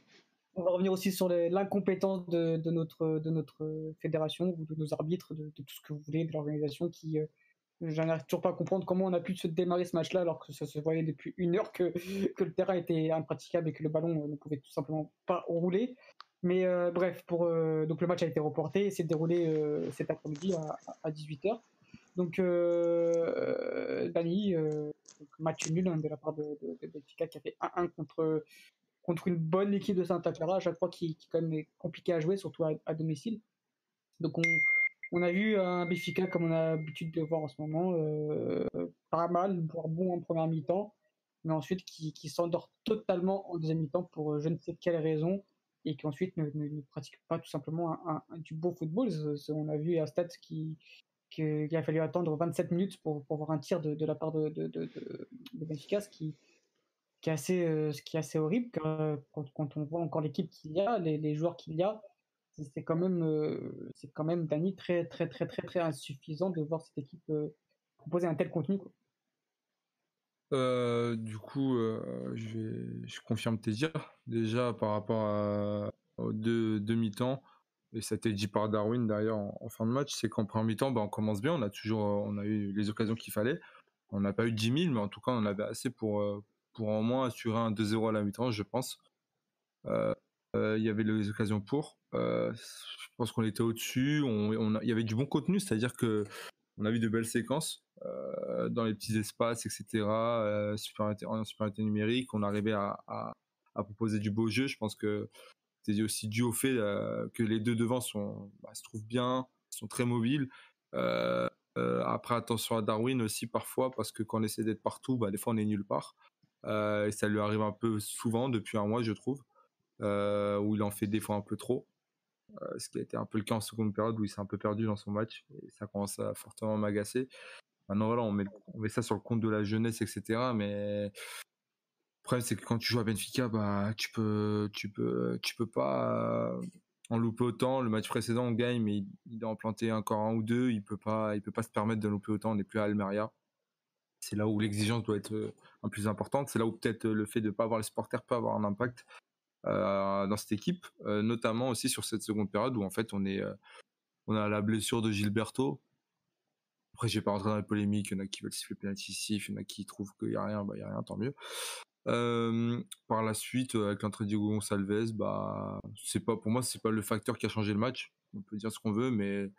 On va revenir aussi sur les- l'incompétence de, de notre, de notre fédération ou de nos arbitres, de, de tout ce que vous voulez, de l'organisation qui. euh, je n'arrive toujours pas à comprendre comment on a pu se démarrer ce match-là alors que ça se voyait depuis une heure que, que le terrain était impraticable et que le ballon euh, ne pouvait tout simplement pas rouler. Mais euh, bref, pour, euh, donc le match a été reporté et s'est déroulé cet après-midi à, à 18h. Donc, Dani, match nul hein, de la part de, de, qui a fait 1-1 contre, contre une bonne équipe de Santa Clara, à chaque fois qui, qui quand même est compliqué à jouer, surtout à, à domicile. Donc on, on a vu un Benfica comme on a l'habitude de voir en ce moment, euh, pas mal, voire bon en première mi-temps, mais ensuite qui, s'endort totalement en deuxième mi-temps pour euh, je ne sais quelle raison, et qui ensuite ne, pratique pas tout simplement du beau football. On a vu à Stats qui, qu'il a fallu attendre 27 minutes pour, voir un tir de, la part de, de, Benfica, ce qui, est assez, euh, ce qui est assez horrible quand, on voit encore l'équipe qu'il y a, les joueurs qu'il y a, c'est quand même, euh, c'est quand même Dani très, très, très, très, très insuffisant de voir cette équipe euh, proposer un tel contenu. Quoi. Euh, du coup, je, confirme tes dires. Déjà, par rapport à, aux deux demi-temps, et ça a été dit par Darwin d'ailleurs en, fin de match, c'est qu'en premier mi-temps, bah, on commence bien, on a toujours on a eu les occasions qu'il fallait. On n'a pas eu 10 000, mais en tout cas, on en avait assez pour, pour au moins assurer un 2-0 à la mi-temps, je pense. Il y avait les occasions pour. je pense qu'on était au-dessus. Il y avait du bon contenu, c'est-à-dire que on a vu de belles séquences dans les petits espaces, etc. super, en supériorité numérique, on arrivait à, proposer du beau jeu. Je pense que c'est aussi dû au fait que les deux devants bah, se trouvent bien, sont très mobiles. après, attention à Darwin aussi parfois, parce que quand on essaie d'être partout, bah, des fois on est nulle part. et ça lui arrive un peu souvent depuis un mois, je trouve. Euh, où il en fait des fois un peu trop. Euh, ce qui a été un peu le cas en seconde période où il s'est un peu perdu dans son match et ça commence à fortement m'agacer. Maintenant voilà, on met, ça sur le compte de la jeunesse, etc. Mais le problème c'est que quand tu joues à Benfica, bah tu peux, tu peux, tu peux pas euh, en louper autant. Le match précédent on gagne, mais il, doit en planter encore un ou deux. Il peut pas, il peut pas se permettre de louper autant. On n'est plus à Almeria. C'est là où l'exigence doit être un plus importante. C'est là où peut-être le fait de ne pas avoir les supporters peut avoir un impact. Euh, dans cette équipe, euh, notamment aussi sur cette seconde période où en fait on est euh, on a la blessure de Gilberto. Après, j'ai pas rentré dans les polémiques. Il y en a qui veulent siffler penalty il y en a qui trouvent qu'il y a rien, bah il a rien, tant mieux. par la suite, avec l'entrée Diego Gonçalves, bah pas pour moi c'est pas le facteur qui a changé le match. On peut dire ce qu'on veut, mais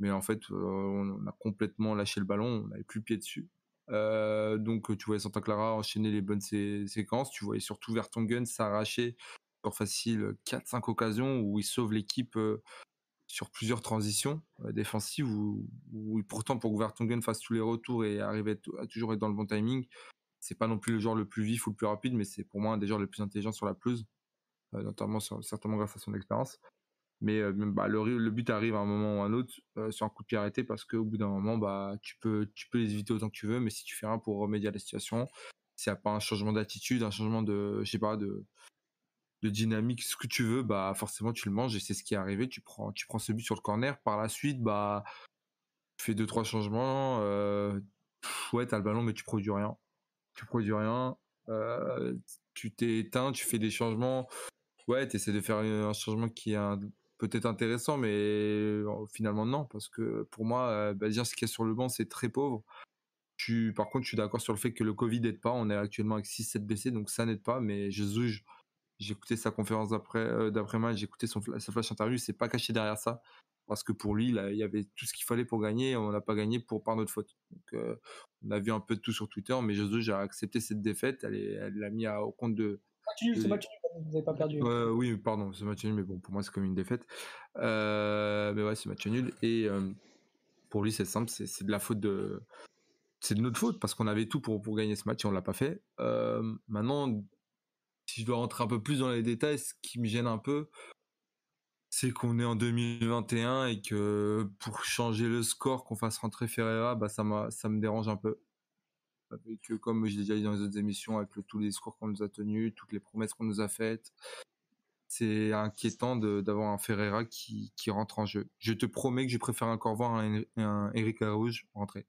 mais en fait on a complètement lâché le ballon, on n'avait plus pied dessus. donc tu voyais Santa Clara enchaîner les bonnes séquences, tu voyais surtout Vertonghen s'arracher facile 4-5 occasions où il sauve l'équipe sur plusieurs transitions défensives où, pourtant pour que Vertonghen fasse tous les retours et arrive à, toujours être dans le bon timing, c'est pas non plus le joueur le plus vif ou le plus rapide, mais c'est pour moi un des joueurs les plus intelligents sur la pelouse, notamment certainement grâce à son expérience. Mais bah, le, but arrive à un moment ou à un autre sur un coup de pied arrêté parce qu'au bout d'un moment, bah, tu, peux, tu peux les éviter autant que tu veux, mais si tu fais rien pour remédier à la situation, s'il n'y a pas un changement d'attitude, un changement de, je sais pas, de, de dynamique, ce que tu veux, bah forcément tu le manges et c'est ce qui est arrivé. Tu prends, tu prends ce but sur le corner. Par la suite, bah tu fais deux trois changements. Euh, ouais, t'as le ballon mais tu produis rien. Tu produis rien. Euh, tu t'es éteint, tu fais des changements. Ouais, tu essaies de faire un changement qui est peut-être intéressant, mais euh, finalement non, parce que pour moi, bah, dire ce qu'il y a sur le banc, c'est très pauvre. Tu, par contre, je suis d'accord sur le fait que le Covid n'aide pas. On est actuellement avec 6-7 BC, donc ça n'aide pas, mais je juge j'ai écouté sa conférence d'après euh, d'après match, j'ai écouté son sa flash interview, c'est pas caché derrière ça parce que pour lui, il y avait tout ce qu'il fallait pour gagner, et on n'a pas gagné pour par notre faute. Donc, euh, on a vu un peu de tout sur Twitter, mais Josué, j'ai accepté cette défaite, elle l'a mis au compte de. Ce match nul, vous n'avez pas perdu. oui, pardon, ce match nul, mais bon, pour moi, c'est comme une défaite. Euh, mais ouais, ce match nul. Et pour lui, c'est simple, c'est de la faute de. C'est de notre faute parce qu'on avait tout pour, pour gagner ce match et on l'a pas fait. maintenant, si je dois rentrer un peu plus dans les détails, ce qui me gêne un peu, c'est qu'on est en 2021 et que pour changer le score, qu'on fasse rentrer Ferreira, bah ça, ça me dérange un peu. Avec, comme je l'ai déjà dit dans les autres émissions, avec tous les scores qu'on nous a tenus, toutes les promesses qu'on nous a faites, c'est inquiétant d'avoir un Ferreira qui, qui, rentre en jeu. Je te promets que je préfère encore voir un, un Eric Rouge rentrer.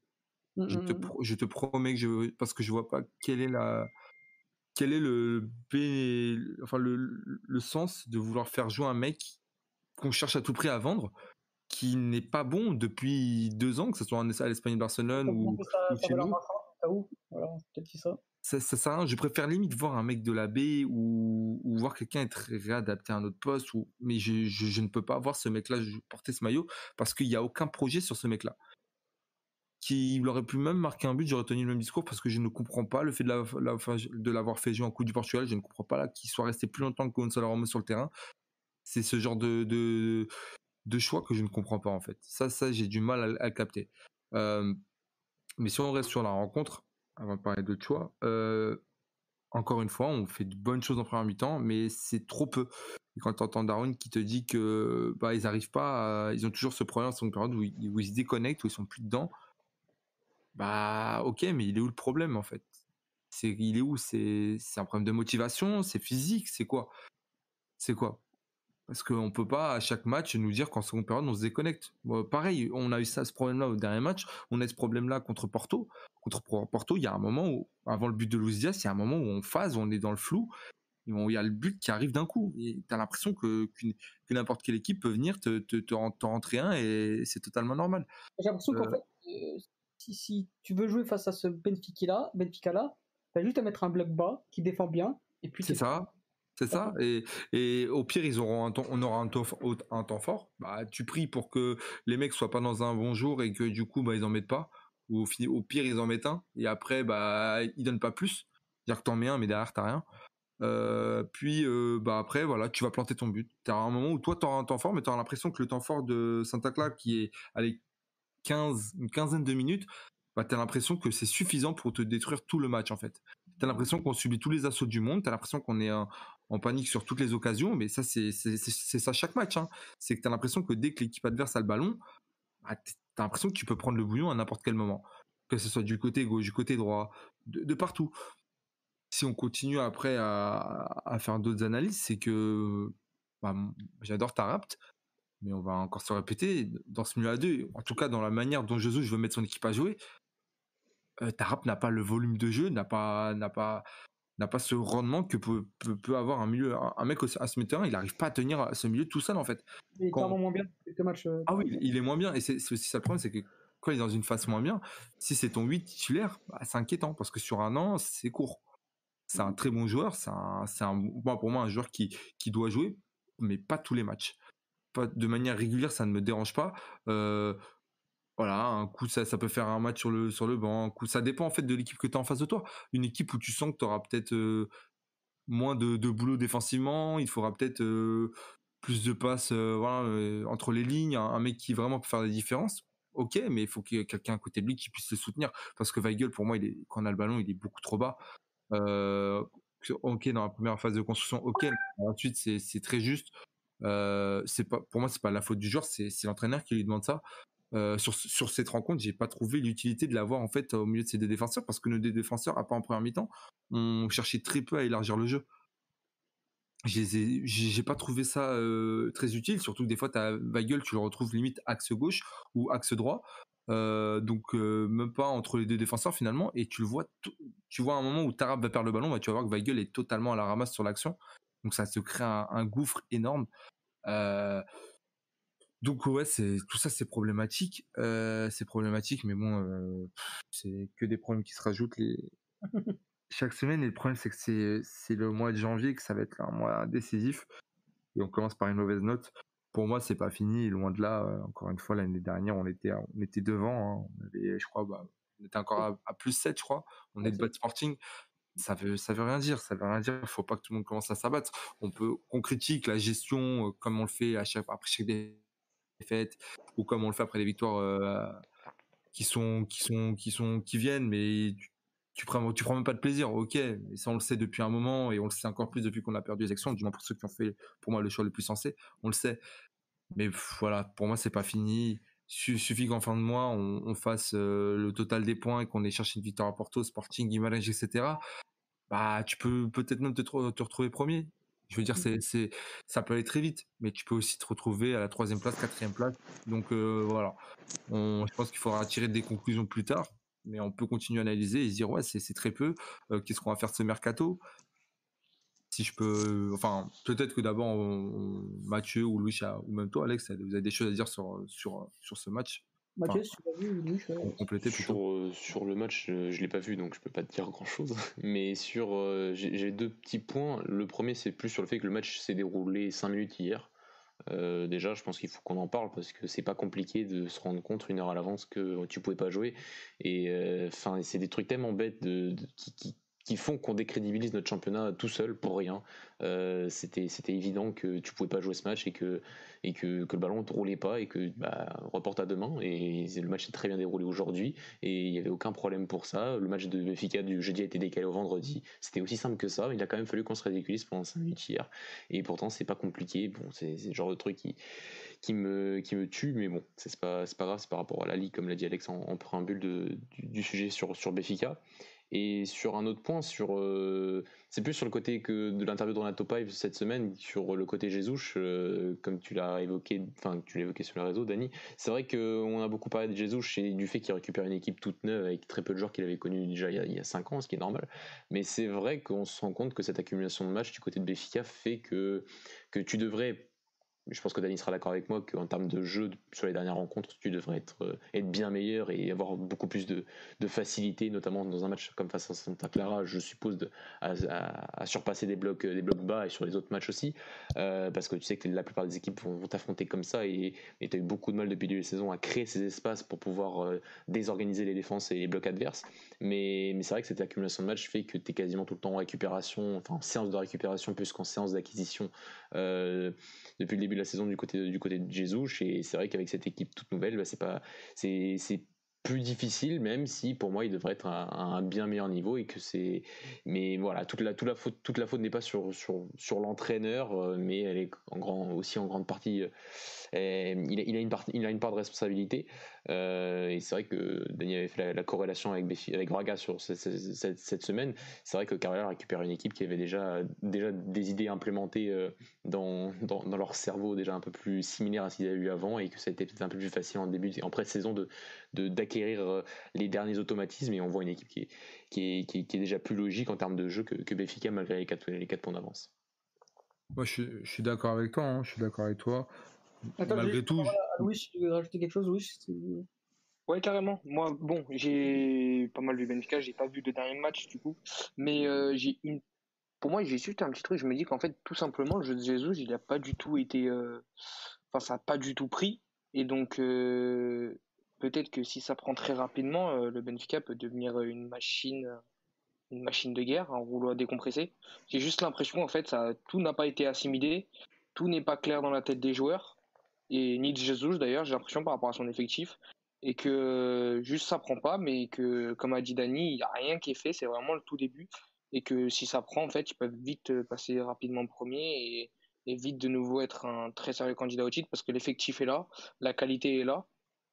Mmh, je, te, mmh, mmh. je te promets que je parce que je vois pas quelle est la quel est le, enfin le, le, sens de vouloir faire jouer un mec qu'on cherche à tout prix à vendre, qui n'est pas bon depuis deux ans, que ce soit à l'Espagne Barcelone ou, chez nous. ça. Ça, sert à rien. Je préfère limite voir un mec de la baie ou, ou voir quelqu'un être réadapté à un autre poste. Ou... Mais je, je, je ne peux pas voir ce mec-là porter ce maillot parce qu'il n'y a aucun projet sur ce mec-là qu'il aurait pu même marquer un but, j'aurais tenu le même discours parce que je ne comprends pas le fait de l'avoir fait jouer en coup du Portugal. Je ne comprends pas qu'il soit resté plus longtemps que Gonzalo Ramos sur le terrain. C'est ce genre de, choix que je ne comprends pas en fait. Ça, ça j'ai du mal à, capter. Euh, mais si on reste sur la rencontre, avant de parler de choix, euh, encore une fois, on fait de bonnes choses en première mi-temps, mais c'est trop peu. Quand tu entends Darwin qui te dit que bah ils pas, ils ont toujours ce problème en seconde période où où ils se déconnectent, où ils sont plus dedans. Bah, ok, mais il est où le problème en fait? C'est il est où? C'est un problème de motivation? C'est physique? C'est quoi? C'est quoi? Parce qu'on peut pas à chaque match nous dire qu'en seconde période on se déconnecte. pareil, on a eu ça, ce problème-là au dernier match. On a ce problème-là contre Porto. Contre Porto, il y a un moment où, avant le but de Luis Diaz, il y a un moment où on phase, où on est dans le flou. Il y a le but qui arrive d'un coup. Et tu as l'impression que, n'importe quelle équipe peut venir te, te, te, rentrer un et c'est totalement normal. J'ai l'impression qu'en euh. fait, euh, si, si, tu veux jouer face à ce Benfica-là, Benfica-là, tu as juste à mettre un bloc bas qui défend bien. Et puis c'est ça. C'est ça. Et, et, au pire, ils auront un temps, on aura un temps, un temps fort. Bah, tu pries pour que les mecs soient pas dans un bon jour et que du coup, bah, ils en mettent pas. Ou au, au pire, ils en mettent un. Et après, bah, ils donnent pas plus. C'est-à-dire que t'en mets un, mais derrière, t'as rien. Euh, puis, euh, bah, après, voilà, tu vas planter ton but. Tu un moment où toi, tu auras un temps fort, mais tu as l'impression que le temps fort de Santa Clara, qui est, allez, 15, une quinzaine de minutes, bah, tu as l'impression que c'est suffisant pour te détruire tout le match, en fait. Tu as l'impression qu'on subit tous les assauts du monde, tu as l'impression qu'on est en, panique sur toutes les occasions, mais ça, c'est ça chaque match. Hein. C'est que tu as l'impression que dès que l'équipe adverse a le ballon, bah, tu as l'impression que tu peux prendre le bouillon à n'importe quel moment. Que ce soit du côté gauche, du côté droit, de, partout. Si on continue après à, faire d'autres analyses, c'est que bah, j'adore Tarapt, mais on va encore se répéter, dans ce milieu à deux, en tout cas dans la manière dont Jesus veut mettre son équipe à jouer, euh, Tarap n'a pas le volume de jeu, n'a pas, n'a pas, n'a pas ce rendement que peut, peut, avoir un milieu, un, mec à ce terrain, il n'arrive pas à tenir ce milieu tout seul en fait. Il est moins bien euh, Ah oui, il est moins bien et c'est aussi ça le problème, c'est que quand il est dans une phase moins bien, si c'est ton 8 titulaire, bah, c'est inquiétant parce que sur un an, c'est court. C'est un très bon joueur, c'est un, un, pour moi un joueur qui, qui doit jouer, mais pas tous les matchs. De manière régulière, ça ne me dérange pas. Euh, voilà, un coup ça, ça peut faire un match sur le sur le banc, ça dépend en fait de l'équipe que tu as en face de toi. Une équipe où tu sens que tu auras peut-être euh, moins de, de, boulot défensivement, il faudra peut-être euh, plus de passes entre les lignes, un, mec qui vraiment peut faire la différence. Ok, mais il faut qu'il y ait quelqu'un à côté de lui qui puisse le soutenir parce que Weigel pour moi il est quand on a le ballon il est beaucoup trop bas. ok dans la première phase de construction, ok, ensuite c'est très juste. C'est pas pour moi c'est pas la faute du joueur, c'est l'entraîneur qui lui demande ça. Euh, sur, sur cette rencontre, j'ai pas trouvé l'utilité de l'avoir en fait au milieu de ces deux défenseurs parce que nos deux défenseurs, à part en première mi-temps, ont cherché très peu à élargir le jeu. J'ai pas trouvé ça euh, très utile, surtout que des fois, as Weigel, tu le retrouves limite axe gauche ou axe droit. Euh, donc même pas entre les deux défenseurs finalement et tu le vois tu vois un moment où Tarab va perdre le ballon bah, tu vas voir que Weigel est totalement à la ramasse sur l'action donc ça se crée un, gouffre énorme euh, donc ouais, c'est tout ça, c'est problématique. Euh, c'est problématique, mais bon, euh, c'est que des problèmes qui se rajoutent les... *laughs* chaque semaine. Et le problème, c'est que c'est c'est le mois de janvier que ça va être un mois décisif. Et on commence par une mauvaise note. Pour moi, c'est pas fini. Loin de là. Euh, encore une fois, l'année dernière, on était on était devant. Hein. On avait, je crois, bah, on était encore à, plus 7, je crois. On est de bad sporting ça veut ça veut rien dire ça veut rien dire faut pas que tout le monde commence à s'abattre. On peut on critique la gestion comme on le fait à chaque après chaque faites ou comme on le fait après les victoires qui sont qui sont qui sont qui viennent mais tu, tu prends tu prends même pas de plaisir ok mais ça on le sait depuis un moment et on le sait encore plus depuis qu'on a perdu les élections du moins pour ceux qui ont fait pour moi le choix le plus sensé on le sait. Mais voilà pour moi c'est pas fini suffit qu'en fin de mois on, fasse euh, le total des points et qu'on ait cherché une victoire à Porto Sporting Guimarães etc bah tu peux peut-être même te, te retrouver premier je veux dire, mmh. c'est, ça peut aller très vite, mais tu peux aussi te retrouver à la troisième place, quatrième place. Donc euh, voilà, je pense qu'il faudra tirer des conclusions plus tard, mais on peut continuer à analyser et se dire ouais, c'est, très peu. Euh, qu'est-ce qu'on va faire de ce mercato? Si je peux, enfin, peut-être que d'abord Mathieu ou Louis ou même toi, Alex, vous avez des choses à dire sur sur sur ce match? Mathieu, tu l'as vu, sur, euh, sur, le match, euh, je ne l'ai pas vu, donc je peux pas te dire grand chose. *laughs* Mais sur, euh, j'ai deux petits points. Le premier, c'est plus sur le fait que le match s'est déroulé 5 minutes hier. déjà, je pense qu'il faut qu'on en parle parce que c'est pas compliqué de se rendre compte une heure à l'avance que tu pouvais pas jouer. Et enfin, c'est des trucs tellement bêtes de, qui, qui font qu'on décrédibilise notre championnat tout seul pour rien. Euh, c'était c'était évident que tu pouvais pas jouer ce match et que et que, que le ballon ne roulait pas et que bah, reporte à demain et le match s'est très bien déroulé aujourd'hui et il y avait aucun problème pour ça. Le match de Benfica du jeudi a été décalé au vendredi. C'était aussi simple que ça. Il a quand même fallu qu'on se ridiculise pendant 5 minutes hier et pourtant c'est pas compliqué. Bon, c'est le genre de truc qui qui me qui me tue mais bon c'est pas c'est pas grave par rapport à la ligue comme l'a dit Alex en, préambule du, sujet sur sur Et sur un autre point, sur euh, c'est plus sur le côté que de l'interview de Renato Paiva cette semaine, sur le côté Jesus, euh, comme tu l'as évoqué, enfin tu l'as évoqué sur le réseau, Dani. C'est vrai qu'on a beaucoup parlé de Jesus et du fait qu'il récupère une équipe toute neuve avec très peu de joueurs qu'il avait connus déjà il y, a, 5 ans, ce qui est normal. Mais c'est vrai qu'on se rend compte que cette accumulation de matchs du côté de Béfica fait que, que tu devrais je pense que Dani sera d'accord avec moi qu'en termes de jeu sur les dernières rencontres, tu devrais être, euh, être bien meilleur et avoir beaucoup plus de, de, facilité, notamment dans un match comme face à Santa Clara, je suppose, de, à, surpasser des blocs, des blocs bas et sur les autres matchs aussi, euh, parce que tu sais que la plupart des équipes vont, t'affronter comme ça et tu as eu beaucoup de mal depuis le début de saison à créer ces espaces pour pouvoir euh, désorganiser les défenses et les blocs adverses. Mais, mais c'est vrai que cette accumulation de matchs fait que tu es quasiment tout le temps en récupération, enfin en séance de récupération plus qu'en séance d'acquisition depuis le début la saison du côté, du côté de Jesus. Et c'est vrai qu'avec cette équipe toute nouvelle, bah, c'est pas, c'est, plus difficile, même si pour moi il devrait être à, un bien meilleur niveau et que c'est. Mais voilà, toute la, toute la faute, toute la faute n'est pas sur, sur, sur l'entraîneur, euh, mais elle est en grand, aussi en grande partie. Euh, il, a, il, a une part, il a une part de responsabilité. Euh, et c'est vrai que Daniel avait fait la, corrélation avec, avec Braga sur cette, cette, semaine. C'est vrai que Carvalho récupère une équipe qui avait déjà, déjà des idées implémentées euh, dans, dans, dans, leur cerveau, déjà un peu plus similaires à ce qu'ils avaient eu avant, et que ça a été peut-être un peu plus facile en début, en pré-saison de, d'acquérir euh, les derniers automatismes. Et on voit une équipe qui est, qui est, qui est, déjà plus logique en termes de jeu que, que Béfica malgré les 4, les points d'avance. Moi, je, suis d'accord avec toi. Hein, je suis d'accord avec toi. Malgré tout. Oui, je veux rajouter quelque chose, oui. Ouais, carrément. Moi, bon, j'ai pas mal vu Benfica, j'ai pas vu de dernier match du coup, mais euh, j'ai une. Pour moi, j'ai juste un petit truc. Je me dis qu'en fait, tout simplement, le jeu de Jesus, il a pas du tout été. Euh, enfin, ça a pas du tout pris. Et donc, euh, peut-être que si ça prend très rapidement, le Benfica peut devenir une machine, une machine de guerre, un rouleau à décompresser. J'ai juste l'impression, en fait, ça, tout n'a pas été assimilé, tout n'est pas clair dans la tête des joueurs et ni de Jesus d'ailleurs, j'ai l'impression par rapport à son effectif, et que juste ça prend pas, mais que comme a dit Dani, il n'y a rien qui est fait, c'est vraiment le tout début, et que si ça prend, en fait, ils peuvent vite passer rapidement premier et, vite de nouveau être un très sérieux candidat au titre parce que l'effectif est là, la qualité est là.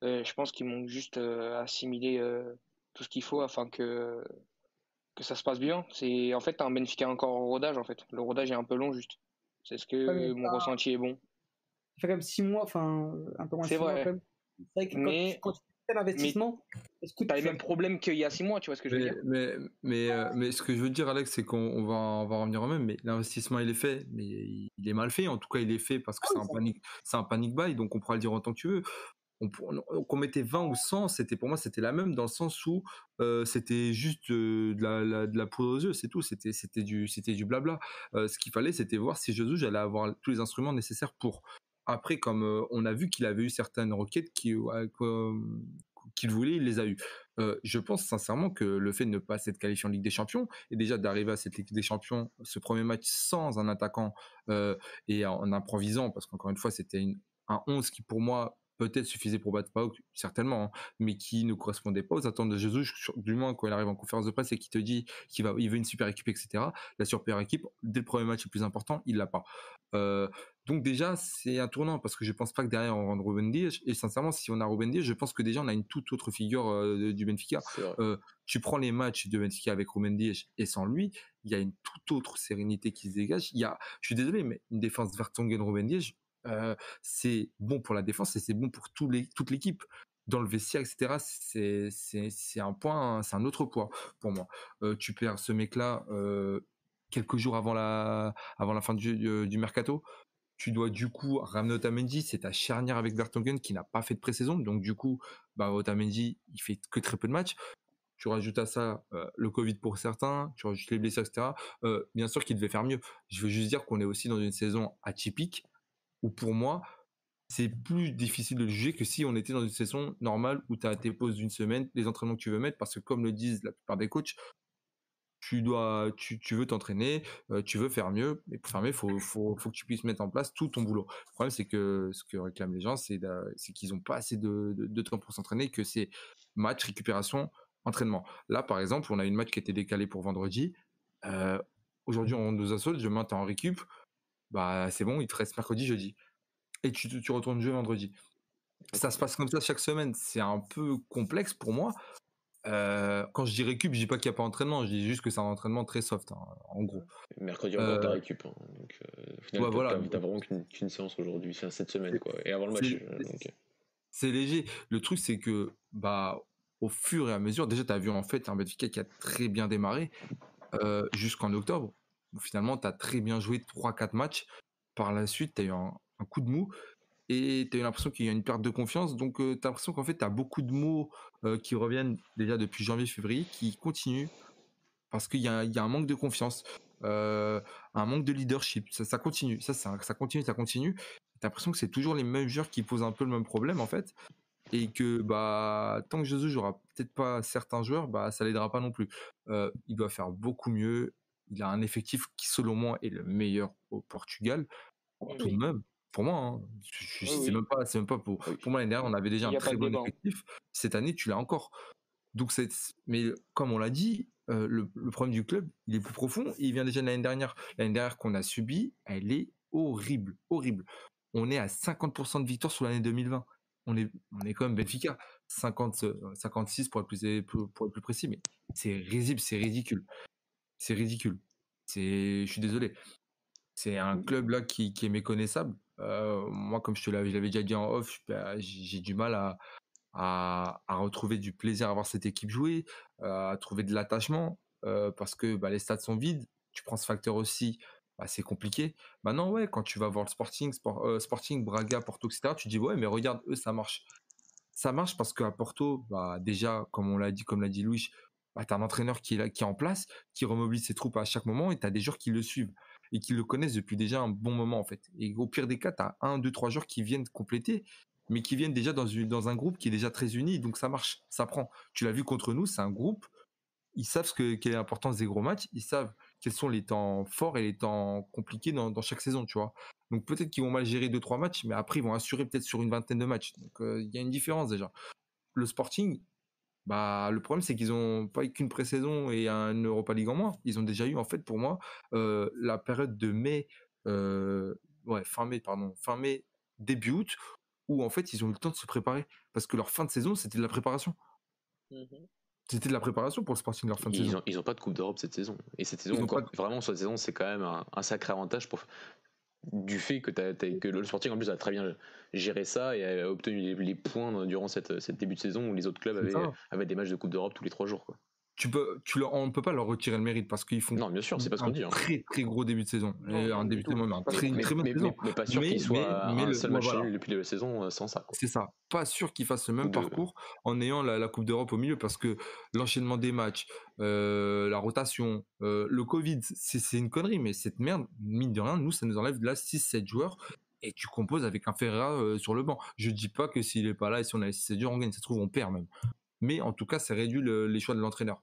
Euh, je pense qu'ils manque juste euh, assimiler euh, tout ce qu'il faut afin que que ça se passe bien. C'est en fait un Benfica encore au rodage en fait. Le rodage est un peu long juste. C'est ce que mon ressenti est bon fait quand même 6 mois, enfin un peu moins de 6 mois quand même. C'est vrai que mais... quand, tu fais l'investissement, est-ce que tu as les mêmes problèmes qu'il y a 6 mois, tu vois ce que je veux mais, dire? mais, mais, euh, mais, ce que je veux dire, Alex, c'est qu'on va, on va revenir au même, mais l'investissement il est fait, mais il est mal fait. En tout cas, il est fait parce que ah c'est un, panic, un panic buy, donc on pourra le dire en tant que tu veux qu'on mettait 20 ou 100, c'était pour moi c'était la même dans le sens où euh, c'était juste de, la, de, la, poudre aux yeux, c'est tout, c'était c'était du c'était du blabla. Euh, ce qu'il fallait c'était voir si Jésus j'allais avoir tous les instruments nécessaires pour. Après, comme euh, on a vu qu'il avait eu certaines requêtes euh, qu'il voulait, il les a eues. Euh, je pense sincèrement que le fait de ne pas s'être qualifié en Ligue des Champions et déjà d'arriver à cette Ligue des Champions, ce premier match sans un attaquant et en, improvisant, parce qu'encore une fois c'était un 11 qui pour moi peut-être suffisait pour battre Pauk, certainement, hein, mais qui ne correspondait pas aux attentes de Jésus, du moins quand il arrive en conférence de presse et qui te dit qu'il va, il veut une super équipe, etc. La super équipe, dès le premier match le plus important, il l'a pas. Euh, donc déjà, c'est un tournant parce que je pense pas que derrière on rende Ruben Dias. Et sincèrement, si on a Ruben Dias, je pense que déjà on a une toute autre figure euh, du Benfica. Euh, tu prends les matchs de Benfica avec Ruben Dias et sans lui, il y a une toute autre sérénité qui se dégage. Il y a, je suis désolé, mais une défense Vertonghen Ruben Dias, euh, c'est bon pour la défense et c'est bon pour toute l'équipe. Dans le vestiaire, etc., c'est un point, c'est un autre poids pour moi. Euh, tu perds ce mec-là euh, quelques jours avant la, fin du, du, mercato. Tu dois du coup ramener Otamendi, c'est ta charnière avec Vertonghen qui n'a pas fait de pré-saison, donc du coup, bah, Otamendi, il fait que très peu de matchs tu rajoutes à ça le Covid pour certains, tu rajoutes les blessures, etc. bien sûr qu'il devait faire mieux. Je veux juste dire qu'on est aussi dans une saison atypique où pour moi, c'est plus difficile de le juger que si on était dans une saison normale où tu as tes pauses d'une semaine, les entraînements que tu veux mettre, parce que comme le disent la plupart des coachs, tu dois, tu, veux t'entraîner, euh, tu veux faire mieux, mais pour faire mieux, faut, faut, que tu puisses mettre en place tout ton boulot. Le problème, c'est que ce que réclament les gens, c'est, qu'ils n'ont pas assez de, temps pour s'entraîner, que c'est match, récupération, entraînement. Là, par exemple, on a une match qui était décalée pour vendredi. Euh, aujourd'hui, on nous assaut, demain, tu en récup bah c'est bon, il te reste mercredi, jeudi. Et tu, tu retournes jouer vendredi. Ça se passe comme ça chaque semaine. C'est un peu complexe pour moi. Euh, quand je dis récup, je dis pas qu'il n'y a pas d'entraînement, je dis juste que c'est un entraînement très soft, hein, en gros. Mercredi encore, euh... t'as récup. Hein, donc, euh, au final, ouais, voilà. t'as vraiment qu'une séance aujourd'hui, c'est cette semaine, quoi. Et avant le match. C'est léger. Le truc, c'est que, bah, au fur et à mesure, déjà, tu as vu en fait un Benfica qui a très bien démarré euh, jusqu'en octobre. Où finalement, tu as très bien joué 3-4 matchs. Par la suite, tu as eu un, coup de mou et tu as eu l'impression qu'il y a une perte de confiance. Donc, euh, tu as l'impression qu'en fait, tu as beaucoup de mots euh, qui reviennent déjà depuis janvier-février qui continuent parce qu'il y, a un manque de confiance, un manque de leadership. Ça, continue, ça, ça, ça, continue, ça continue. Tu as l'impression que c'est toujours les mêmes joueurs qui posent un peu le même problème en fait et que bah tant que Jesus jouera peut-être pas certains joueurs, bah ça l'aidera pas non plus. Euh, il doit faire beaucoup mieux. Il a un effectif qui selon moi est le meilleur au Portugal. Oui, tout de même, pour moi, hein, oui, c'est même pas, c'est même pas pour. Pour moi l'année dernière, on avait déjà un très bon effectif. Cette année, tu l'as encore. Donc c'est, mais comme on l'a dit, euh, le, le, problème du club, il est plus profond. Il vient déjà de l'année dernière. L'année dernière qu'on a subi, elle est horrible, horrible. On est à 50% de victoire sur l'année 2020 on est, on est quand même Benfica. 50, 56 pour être plus, pour être plus précis, mais c'est risible, c'est ridicule. C'est ridicule. C'est, je suis désolé. C'est un club là qui, qui est méconnaissable. Euh, moi, comme je te l'avais, déjà dit en off, j'ai du mal à, à, à, retrouver du plaisir à voir cette équipe jouer, à trouver de l'attachement, euh, parce que bah, les stades sont vides. Tu prends ce facteur aussi bah, c'est compliqué. Maintenant, ouais, quand tu vas voir le Sporting, euh, Sporting, Braga, Porto, etc., tu dis ouais, mais regarde, eux, ça marche. Ça marche parce qu'à Porto, bah, déjà, comme on l'a dit, comme l'a dit Louis, bah, tu as un entraîneur qui est, là, qui est en place, qui remobilise ses troupes à chaque moment, et tu as des joueurs qui le suivent et qui le connaissent depuis déjà un bon moment, en fait. Et au pire des cas, tu as un, deux, trois joueurs qui viennent compléter, mais qui viennent déjà dans, une, dans un groupe qui est déjà très uni, donc ça marche, ça prend. Tu l'as vu contre nous, c'est un groupe, ils savent ce que, quelle est l'importance des gros matchs, ils savent quels sont les temps forts et les temps compliqués dans, chaque saison, tu vois. Donc peut-être qu'ils vont mal gérer deux trois matchs, mais après ils vont assurer peut-être sur une vingtaine de matchs. Donc il y a une différence déjà. Le Sporting, bah le problème c'est qu'ils ont pas eu qu'une pré-saison et un Europa League en moins. Ils ont déjà eu en fait pour moi euh, la période de mai, euh, ouais fin mai pardon, fin mai début août où en fait ils ont eu le temps de se préparer parce que leur fin de saison c'était de la préparation. Mmh c'était de la préparation pour le Sporting leur fin de ils saison. Ont, ils n'ont pas de Coupe d'Europe cette saison. Et cette saison, encore, de... vraiment, cette saison, c'est quand même un, un, sacré avantage pour, du fait que, as, as, que le Sporting, en plus, a très bien géré ça et a obtenu les, les points durant cette, cette, début de saison où les autres clubs avaient, avaient des matchs de Coupe d'Europe tous les trois jours. Quoi tu peux, tu leur, on ne peut pas leur retirer le mérite parce qu'ils font. Non, bien sûr, c'est pas ce qu'on dit. Hein. Très très gros début de saison, et un début de saison, un très mais, très bonne mais, saison. Mais, pas sûr qu'il soit mais, un seul match depuis la saison sans ça. C'est ça. Pas sûr qu'il fasse le même parcours en ayant la, Coupe d'Europe au milieu parce que l'enchaînement des matchs, euh, la rotation, euh, le Covid, c'est une connerie, mais cette merde, mine de rien, nous ça nous enlève de là 6-7 joueurs et tu composes avec un Ferreira euh, sur le banc. Je dis pas que s'il est pas là et si on a 6 joueurs, on gagne. Ça se trouve, on perd même. Mais en tout cas, ça réduit le, les choix de l'entraîneur.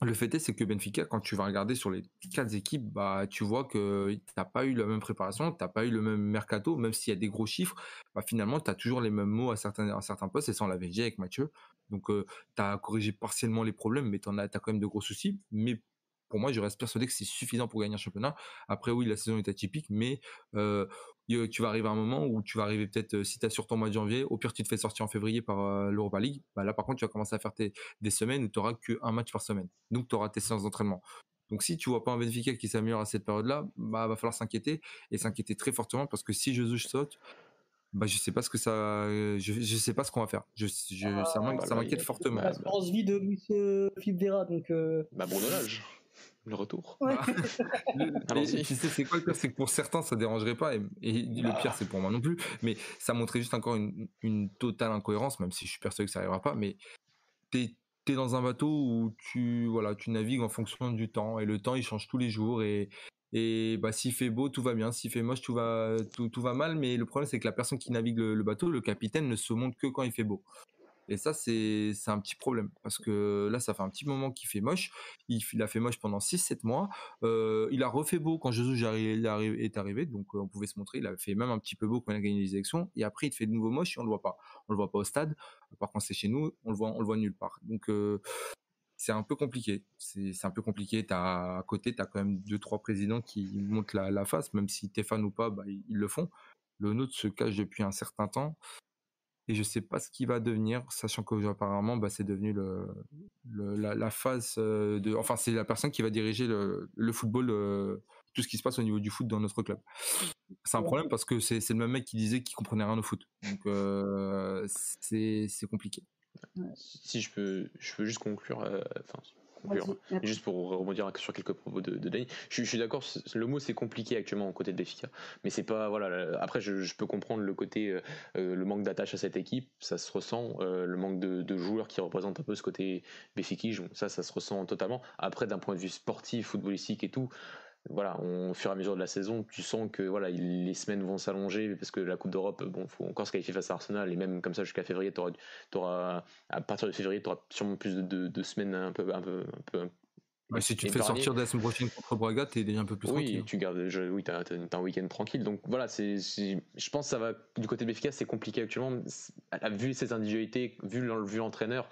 Le fait est, c'est que Benfica, quand tu vas regarder sur les quatre équipes, bah, tu vois que t'as pas eu la même préparation, t'as pas eu le même mercato, même s'il y a des gros chiffres, bah, finalement, tu as toujours les mêmes mots à certains, postes, et ça, on l'avait avec Mathieu. Donc, euh, tu as corrigé partiellement les problèmes, mais as, as quand même de gros soucis. Mais pour moi, je reste persuadé que c'est suffisant pour gagner un championnat. Après, oui, la saison est atypique, mais euh, tu vas arriver à un moment où tu vas arriver peut-être, si tu as sur ton mois de janvier, au pire, tu te fais sortir en février par euh, l'Europa League. Bah, là, par contre, tu vas commencer à faire tes, des semaines où tu n'auras qu'un match par semaine. Donc, tu auras tes séances d'entraînement. Donc, si tu vois pas un Benfica qui s'améliore à cette période-là, bah, va falloir s'inquiéter et s'inquiéter très fortement parce que si Jesus saute, bah, je sais pas ce que ça, je, je sais pas ce qu'on va faire. Je, je ah, ça m'inquiète bah, fortement. La vie de Luis euh, Vera, donc. Euh... Bah, bon donnage le retour. Ouais. *laughs* Alors, tu sais, c'est quoi le pire? C'est que pour certains, ça dérangerait pas, et, et le pire, c'est pour moi non plus. Mais ça montrait juste encore une, une, totale incohérence, même si je suis persuadé que ça arrivera pas. Mais t'es es dans un bateau où tu voilà, tu navigues en fonction du temps, et le temps il change tous les jours, et et bah s'il fait beau, tout va bien. S'il fait moche, tout va tout, tout va mal. Mais le problème, c'est que la personne qui navigue le, le bateau, le capitaine, ne se montre que quand il fait beau. Et ça, c'est un petit problème. Parce que là, ça fait un petit moment qu'il fait moche. Il, a fait moche pendant 6-7 mois. Il a refait beau quand Jésus est arrivé. Donc, on pouvait se montrer. Il a fait même un petit peu beau quand il a gagné les élections. Et après, il fait de nouveau moche et on le voit pas. On le voit pas au stade. Par contre, c'est chez nous. On le voit, on le voit nulle part. Donc, c'est un peu compliqué. C'est un peu compliqué. As, à côté, tu as quand même deux, trois présidents qui montent la, la face. Même si t'es fan ou pas, bah, ils le font. Le nôtre se cache depuis un certain temps et je sais pas ce qu'il va devenir, sachant qu'apparemment, bah, c'est devenu le, la, la, phase euh, de, enfin, c'est la personne qui va diriger le, le football, euh, tout ce qui se passe au niveau du foot dans notre club. C'est un problème parce que c'est le même mec qui disait qu'il comprenait rien au foot, donc euh, c'est compliqué. Si je peux, je peux juste conclure, enfin Juste pour rebondir sur quelques propos de, de Dani, je, suis d'accord, le mot c'est compliqué actuellement au côté de Béfica, mais c'est pas voilà. Après, je, peux comprendre le côté, euh, euh, le manque d'attache à cette équipe, ça se ressent, euh, le manque de, joueurs qui représentent un peu ce côté Béfiquige, ça, ça se ressent totalement. Après, d'un point de vue sportif, footballistique et tout, voilà, au fur et à mesure de la saison, tu sens que voilà, les semaines vont s'allonger parce que la Coupe d'Europe, bon, faut encore se qualifier face à Arsenal et même comme ça jusqu'à février, auras, auras, à partir de février, tu auras sûrement plus de, de, semaines un peu, un peu, un peu si tu te fais sortir de la semaine prochaine contre Braga, t'es déjà un peu plus oui, tranquille. Tu gardes, je, oui, t'as, as, un week-end tranquille. Donc voilà, c'est, je pense que ça va du côté de Béfica, c'est compliqué actuellement. Vu ses individualités, vu, vu l'entraîneur,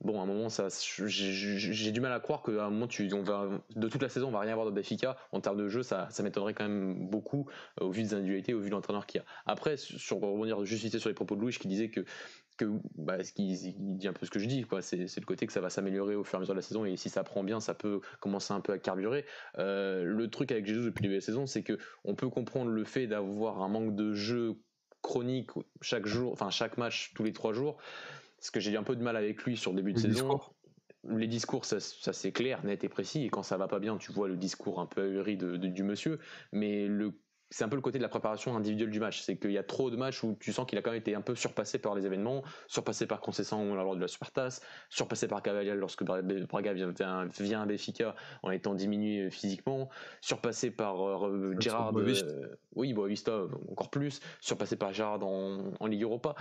bon, à un moment, j'ai du mal à croire qu'à un moment, on va, de toute la saison, on va rien avoir de Benfica. En termes de jeu, ça, m'étonnerait quand même beaucoup euh, au vu des individualités, au vu de l'entraîneur qu'il y a. Après, sur, revenir juste sur les propos de Louis qui disait que bah, dit un peu ce que je dis quoi c'est le côté que ça va s'améliorer au fur et à mesure de la saison et si ça prend bien ça peut commencer un peu à carburer euh, le truc avec Jésus depuis le début de la saison c'est que on peut comprendre le fait d'avoir un manque de jeu chronique chaque jour enfin chaque match tous les trois jours ce que j'ai eu un peu de mal avec lui sur le début de saison. Les discours, ça, c'est clair, net et précis. Et quand ça va pas bien, tu vois le discours un peu ahuri de, du monsieur. Mais le c'est un peu le côté de la préparation individuelle du match. C'est qu'il y a trop de matchs où tu sens qu'il a quand même été un peu surpassé par les événements, surpassé par Concession lors de la Supertasse, surpassé par Cavalier lorsque Braga vient, vient à Béfica en étant diminué physiquement, surpassé par euh, Gérard. Euh, oui, Boavista encore plus, surpassé par Gérard en, en Ligue Europa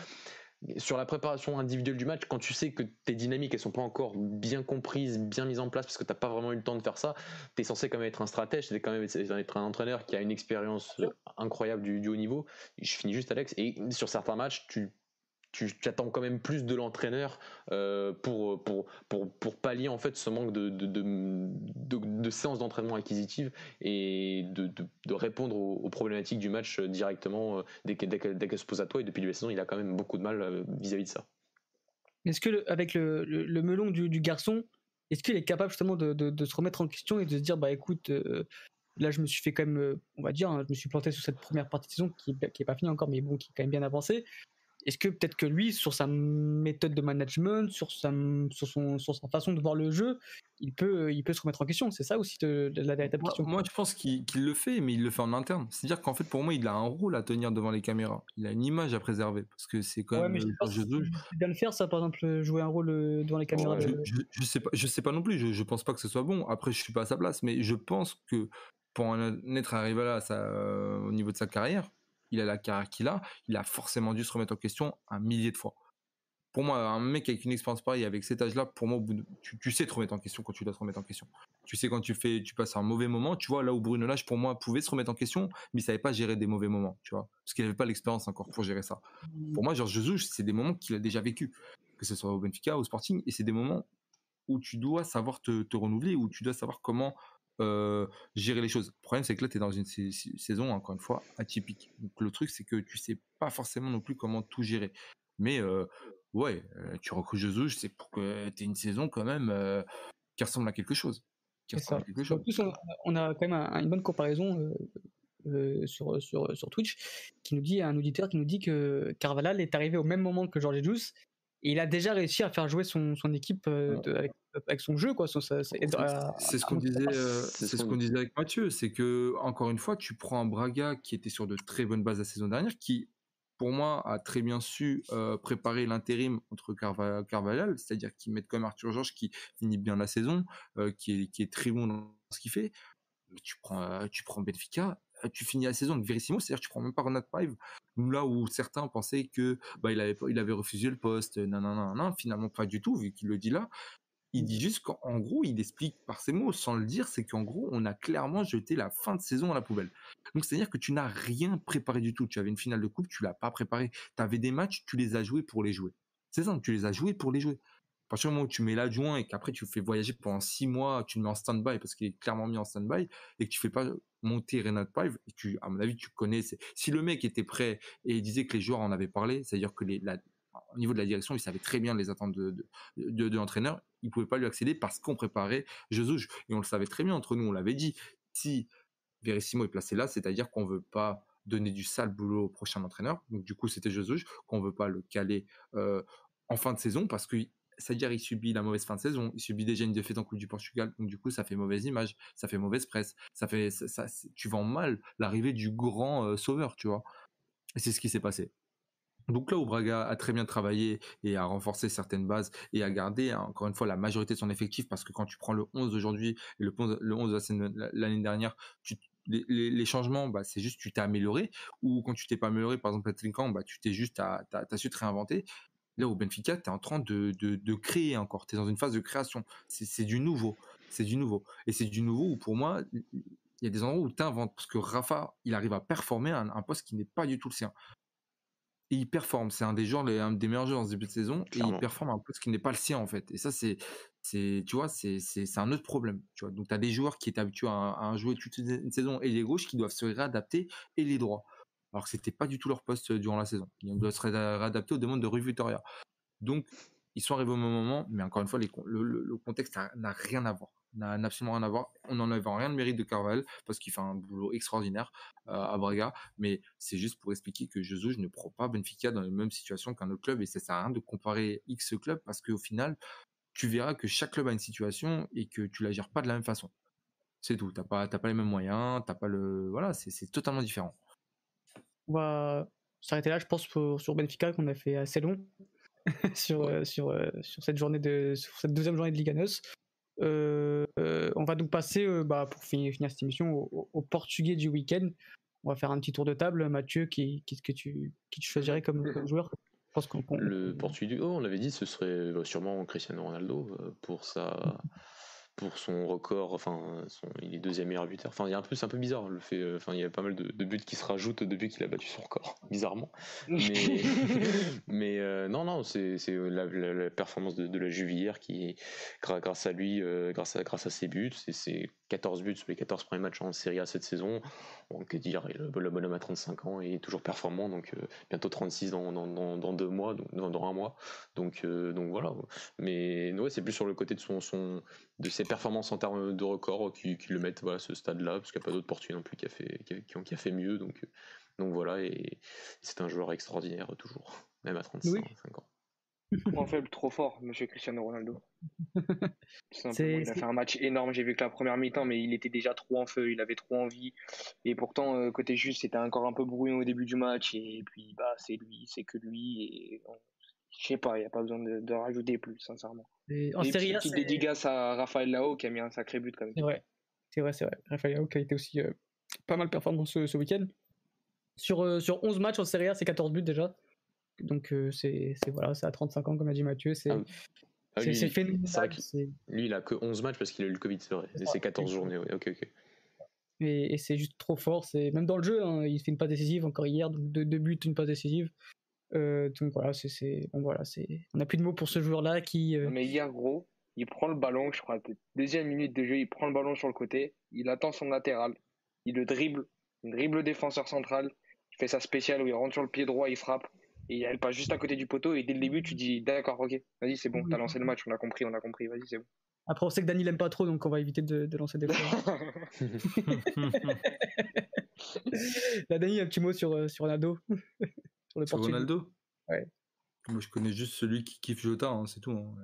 sur la préparation individuelle du match, quand tu sais que tes dynamiques elles sont pas encore bien comprises, bien mises en place, parce que tu n'as pas vraiment eu le temps de faire ça, tu es censé quand même être un stratège, c'est quand même être un entraîneur qui a une expérience incroyable du, du haut niveau. Je finis juste Alex, et sur certains matchs, tu tu attends quand même plus de l'entraîneur euh, pour, pour, pour, pour, pallier en fait ce manque de, de, de, séances d'entraînement acquisitives et de, de répondre aux, problématiques du match directement euh, dès qu'elle dès se pose à toi. Et depuis la saison, il a quand même beaucoup de mal euh, vis-à-vis de ça. Est-ce que avec le, le, melon du, garçon, est-ce qu'il est capable justement de, se remettre en question et de se dire bah écoute, là je me suis fait quand même, on va dire, hein, je me suis planté sur cette première partie de saison qui qui pas finie encore, mais bon, qui est quand même bien avancée est-ce que peut-être que lui, sur sa méthode de management, sur sa, sur son, sur sa façon de voir le jeu, il peut, il peut se remettre en question? C'est ça aussi de, la véritable question Moi, je pense qu'il le fait, mais il le fait en interne. C'est-à-dire qu'en fait, pour moi, il a un rôle à tenir devant les caméras. Il a une image à préserver. Parce que c'est quand même. Euh, je bien le faire, ça, par exemple, jouer un rôle euh, devant les caméras. je, je, sais pas, je sais pas non plus. Je, je pense pas que ce soit bon. Après, je suis pas à sa place, mais je pense que pour en être arrivé là, ça, euh, au niveau de sa carrière, il a la carrière qu'il a, il a forcément dû se remettre en question un millier de fois. Pour moi, un mec avec une expérience pareille, avec cet âge-là, pour moi, tu, sais te remettre en question quand tu dois te remettre en question. Tu sais quand tu fais, tu passes un mauvais moment, tu vois, là où Bruno Lage, pour moi, pouvait se remettre en question, mais il savait pas gérer des mauvais moments, tu vois, parce qu'il n'avait pas l'expérience encore pour gérer ça. Pour moi, Georges Jesus, c'est des moments qu'il a déjà vécu, que ce soit au Benfica, au Sporting, et c'est des moments où tu dois savoir te, te renouveler, où tu dois savoir comment euh, gérer les choses. Le problème, c'est que là, tu es dans une saison, encore une fois, atypique. Donc, le truc, c'est que tu sais pas forcément non plus comment tout gérer. Mais euh, ouais, euh, tu recrues Jesus, c'est pour que tu aies une saison quand même qui ressemble à quelque chose. Qui ressemble à quelque chose. En plus, on, a quand même une bonne comparaison sur, sur, sur Twitch qui nous dit, un auditeur qui nous dit que Carvalhal est arrivé au même moment que George Jesus et il a déjà réussi à faire jouer son, son équipe avec avec son jeu quoi. C'est ce qu'on disait, euh, c'est ce qu'on disait avec Mathieu, c'est que encore une fois, tu prends un Braga qui était sur de très bonnes bases la saison dernière, qui pour moi a très bien su euh, préparer l'intérim entre Carvalhal, c'est-à-dire qu'ils mettent comme Arthur Georges qui finit bien la saison, euh, qui, est, qui est très bon dans ce qu'il fait. Mais tu prends, tu prends Benfica, tu finis la saison avec Verissimo, c'est-à-dire tu prends même pas Ronald Pive, là où certains pensaient que bah, il avait il avait refusé le poste, non non non non, finalement pas du tout vu qu'il le dit là. Il dit juste qu'en gros, il explique par ses mots, sans le dire, c'est qu'en gros, on a clairement jeté la fin de saison à la poubelle. Donc, c'est-à-dire que tu n'as rien préparé du tout. Tu avais une finale de coupe, tu l'as pas préparé. Tu avais des matchs, tu les as joués pour les jouer. C'est ça, tu les as joués pour les jouer. À partir du moment où tu mets l'adjoint et qu'après tu fais voyager pendant six mois, tu le mets en stand-by parce qu'il est clairement mis en stand-by et que tu fais pas monter Renat Pive, tu, à mon avis, tu connais, si le mec était prêt et disait que les joueurs en avaient parlé, c'est-à-dire que les, au niveau de la direction, ils savaient très bien les attentes de, de, de, l'entraîneur. Ils pouvaient pas lui accéder parce qu'on préparait Jesus. Et on le savait très bien entre nous, on l'avait dit. Si Verissimo est placé là, c'est-à-dire qu'on veut pas donner du sale boulot au prochain entraîneur. Donc du coup, c'était Jesus qu'on veut pas le caler euh, en fin de saison parce que c'est-à-dire il subit la mauvaise fin de saison, il subit déjà une défaite en Coupe du Portugal, donc du coup ça fait mauvaise image, ça fait mauvaise presse, ça fait tu vends mal l'arrivée du grand euh, sauveur, tu vois. Et c'est ce qui s'est passé. Donc là où Braga a très bien travaillé et a renforcé certaines bases et a gardé hein, encore une fois la majorité de son effectif parce que quand tu prends le 11 d'aujourd'hui et le 11, le 11 de l'année dernière, les, changements, bah, c'est juste tu t'es amélioré ou quand tu t'es pas amélioré, par exemple à bah, tu t'es juste, t'as, as, su te réinventer. Là au Benfica, tu es en train de, créer encore, tu es dans une phase de création. C'est, du nouveau, c'est du nouveau. Et c'est du nouveau où pour moi, il y a des endroits où tu inventes parce que Rafa, il arrive à performer un poste qui n'est pas du tout le sien il performe. C'est un des joueurs, un des meilleurs joueurs en ce début de saison, et il performe un ce qui n'est pas le sien en fait. Et ça, c'est, c'est, tu vois, c'est, c'est, un autre problème. Tu vois, donc tu as des joueurs qui étaient habitués à, jouer toute une saison et les gauches qui doivent se réadapter et les droits. Alors que c'était pas du tout leur poste euh, durant la saison. Ils doivent se réadapter aux demandes de Rue Victoria. Donc ils sont arrivés au même moment, mais encore une fois, le, contexte n'a rien à voir n'a absolument rien à voir. On n'en avait rien de mérite de Carval parce qu'il fait un boulot extraordinaire euh, à Braga, mais c'est juste pour expliquer que Jesus ne prend pas Benfica dans la même situation qu'un autre club et ça sert à rien de comparer X club parce qu'au final, tu verras que chaque club a une situation et que tu la gères pas de la même façon. C'est tout. T'as pas, pas les mêmes moyens, t'as pas le, voilà, c'est totalement différent. On va s'arrêter là, je pense, sur Benfica qu'on a fait assez long *laughs* sur, euh, sur, euh, sur cette journée de, sur cette deuxième journée de Liga NOS. Euh, euh, on va donc passer, euh, bah, pour finir, finir, cette émission, au, portugais du week-end. On va faire un petit tour de table. Mathieu, qui, qui, que tu, qui tu choisirais comme, joueur? Je pense qu'on, Le portugais, oh, on l'avait dit, ce serait sûrement Cristiano Ronaldo pour sa pour son record, enfin, son, il est deuxième meilleur buteur. Enfin, il y a un peu, c'est un peu bizarre le fait. Euh, enfin, il y a pas mal de, buts qui se rajoutent depuis qu'il a battu son record, *laughs* bizarrement. Mais, *laughs* mais euh, non, non, c'est, c'est la, la, performance de, de la Juvière qui, grâce à lui, euh, grâce à grâce à ses buts, c'est, c'est 14 buts sur les 14 premiers matchs en Série A cette saison. On peut dire, le, le bonhomme a 35 ans et est toujours performant, donc bientôt 36 dans, dans, dans, deux mois, dans, dans un mois. Donc, donc voilà. Mais ouais, c'est plus sur le côté de son, son de ses performances en termes de record qui, le mettent voilà, à ce stade-là, parce qu'il n'y a pas d'autres portugais non plus qui a fait, qui a, fait mieux. Donc, euh, donc voilà, et c'est un joueur extraordinaire toujours, même à 35 ans. Point faible trop fort, monsieur Cristiano Ronaldo? *laughs* il a fait un match énorme. J'ai vu que la première mi-temps, mais il était déjà trop en feu, il avait trop envie. Et pourtant, euh, côté juste, c'était encore un peu brouillon au début du match. Et puis, bah, c'est lui, c'est que lui. Et je sais pas, il n'y a pas besoin de, rajouter plus, sincèrement. Et en série A, petite dédicace à Raphaël Lao qui a mis un sacré but quand même. C'est vrai, c'est vrai, c'est vrai. Raphaël Lao qui a été aussi euh, pas mal performant ce, ce week-end. Sur, euh, sur 11 matchs en série A, c'est 14 buts déjà. Donc euh, c'est voilà, c'est à 35 ans comme a dit Mathieu. C'est ah ah, fait lui, il a que 11 matchs parce qu'il a eu le Covid, c'est vrai. c'est 14 journées, oui. ok, ok. Et, c'est juste trop fort. C'est même dans le jeu, hein, il fait une passe décisive encore hier, donc deux, deux buts, une passe décisive. Euh, donc voilà, c'est, voilà, c'est, on n'a plus de mots pour ce joueur-là qui. Euh, Mais hier, gros, il prend le ballon, je crois, deuxième minute de jeu, il prend le ballon sur le côté, il attend son latéral, il le dribble, il dribble le défenseur central, il fait sa spéciale où il rentre sur le pied droit, il frappe, et elle passe juste à côté du poteau, et dès le début, tu dis, d'accord, ok, vas-y, c'est bon, t'as lancé le match, on a compris, on a compris, vas-y, c'est bon. Après, on sait que Dani l'aime pas trop, donc on va éviter de, lancer des *laughs* fois. *laughs* La Dani, un petit mot sur, euh, sur Ronaldo sur Ronaldo Ouais. Moi, je connais juste celui qui kiffe Jota, hein, c'est tout. Hein,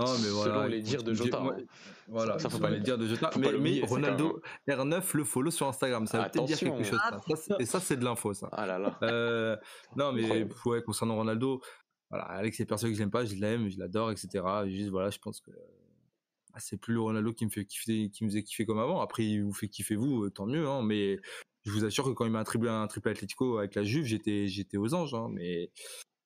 Ah, *laughs* mais voilà. Selon les dires de Jota. Hein. Voilà, ça faut pas les dire de Jota. Mais, mais Ronaldo R9 le follow sur Instagram, ça veut peut-être dire quelque chose. Ça. et ça, c'est de l'info, ça. Ah là là. Euh, non, mais ouais, concernant Ronaldo, voilà, Alex, c'est personne que j'aime pas, je l'aime, je l'adore, etc. Juste, voilà, je pense que ah, c'est plus le Ronaldo qui me fait kiffer, qui me faisait kiffer comme avant. Après, il vous fait kiffer vous, euh, tant mieux, hein, mais je vous assure que quand il m'a attribué un triple Atlético avec la Juve, j'étais, j'étais aux anges, hein, mais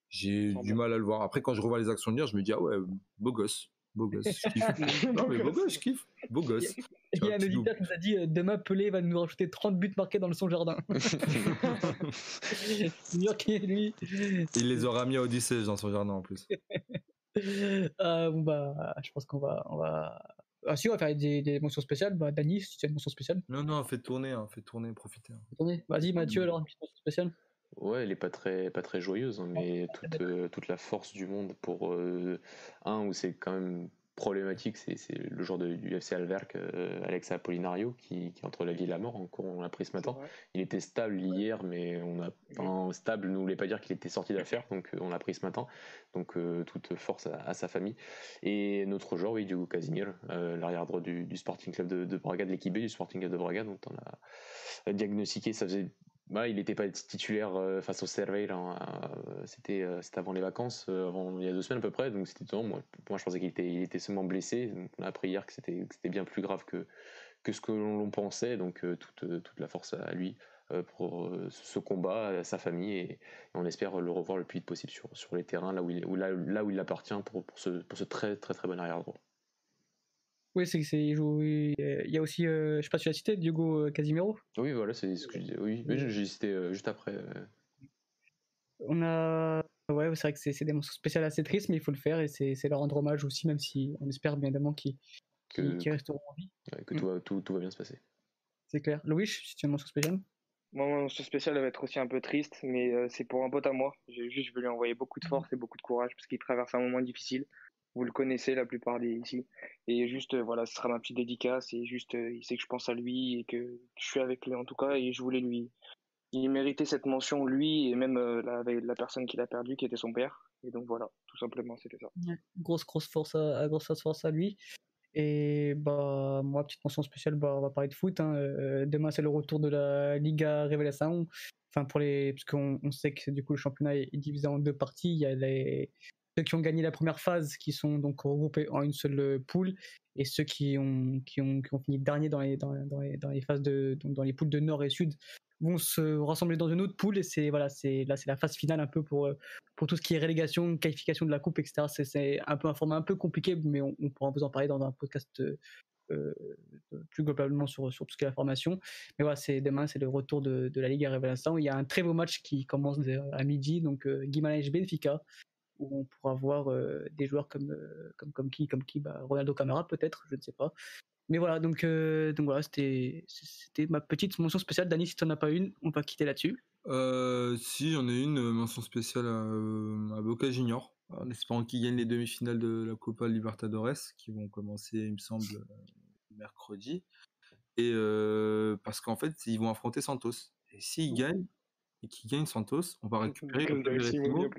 j'ai du mal à le voir. Après, quand je revois les actions de lire, je me dis, ah ouais, beau gosse. Beau gosse, je kiffe. *laughs* non, mais beau gosse, je kiffe. Beau gosse. Il y a un auditeur qui nous a dit euh, demain Pelé va nous rajouter 30 buts marqués dans son jardin. *laughs* *laughs* lui. Il les aura mis à Odyssée dans son jardin en plus. Euh, bon bah, je pense qu'on va, on va, ah si, on va faire des, des mentions spéciales. Bah, Dani, si tu as une mention spéciale. Non, non, fais tourner, hein, fais tourner, profiter. Hein. Vas-y, Mathieu, alors, une petite mention spéciale. Ouais, elle est pas très, pas très joyeuse, hein, mais toute, euh, toute la force du monde pour euh, un où c'est quand même problématique, c'est le joueur de, du FC Alverc, euh, Alexa Apollinario, qui, qui, est entre la vie et la mort. Encore, on l'a pris ce matin. Il était stable hier, mais on a enfin, stable ne voulait pas dire qu'il était sorti d'affaire, donc on l'a pris ce matin. Donc toute force à, sa famille. Et notre joueur, oui, Diogo Casimir, l'arrière droit du, du, Sporting Club de, de Braga, de l'équipe B du Sporting Club de Braga, dont on a diagnostiqué, ça faisait il n'était pas titulaire euh, face au Cerveil. Euh, c'était euh, c'était avant les vacances, avant, il y a deux semaines à peu près. Donc c'était. Moi, moi, je pensais qu'il était, il était seulement blessé. on a appris hier que c'était bien plus grave que, que ce que l'on pensait. Donc toute, toute la force à lui pour ce combat, à sa famille. Et, on espère le revoir le plus vite possible sur, sur les terrains, là où il, là, là où il appartient pour, pour, ce, pour ce très très très bon arrière droit. Oui, c'est c'est il joue. Il y a aussi, euh, je sais pas si tu l'as cité, Diogo euh, Casimiro. Oui, voilà, c'est ce que je disais. Oui, mais j'ai cité euh, juste après. On a, ouais, c'est vrai que c'est des mentions spéciales assez tristes, mais il faut le faire et c'est leur rendre hommage aussi, même si on espère bien évidemment qu'ils resteront en vie. que tout, va, tout, tout, va bien se passer. C'est clair. Louis, si tu as une mention spéciale. Moi, mon mention spéciale elle va être aussi un peu triste, mais c'est pour un pote à moi. Juste, je veux lui envoyer beaucoup de force et beaucoup de courage parce qu'il traverse un moment difficile. Vous le connaissez la plupart des ici. Et juste, euh, voilà, ce sera ma petite dédicace. Et juste, euh, il sait que je pense à lui et que je suis avec lui en tout cas. Et je voulais lui. Il méritait cette mention, lui, et même euh, la, la, personne qui l'a perdu, qui était son père. Et donc voilà, tout simplement, c'était ça. Grosse, grosse force à, grosse force à lui. Et bah, moi, petite mention spéciale, bah, on va parler de foot. Hein. demain, c'est le retour de la Liga Révélation. Enfin, pour les, parce qu'on on sait que du coup, le championnat est divisé en deux parties. Il y a les, ceux qui ont gagné la première phase, qui sont donc regroupés en une seule euh, poule, et ceux qui ont, qui ont, qui ont fini dernier dans les, dans, les, dans les phases de, donc dans les poules de nord et sud, vont se rassembler dans une autre poule, et c'est voilà, c'est là c'est la phase finale un peu pour euh, pour tout ce qui est relégation, qualification de la coupe, etc. C'est un peu un format un peu compliqué, mais on, pourra vous en parler dans un podcast. Euh, plus globalement sur, sur tout ce qui est la formation. Mais voilà, c'est demain, c'est le retour de, de la Ligue à Révélation. Il y a un très beau match qui commence à midi, donc euh, Guimarães Benfica, où on pourra voir euh, des joueurs comme, euh, comme, comme qui, comme qui bah, Ronaldo Camara peut-être, je ne sais pas. Mais voilà, donc, euh, donc voilà, c'était, c'était ma petite mention spéciale. Dani, si tu n'en as pas une, on va quitter là-dessus. si, j'en ai une mention spéciale à, Boca Junior, en espérant qu'ils gagnent les demi-finales de la Copa Libertadores, qui vont commencer, il me semble, mercredi. Et parce qu'en fait, ils vont affronter Santos. Et s'ils gagnent, et qui gagne Santos, on va récupérer le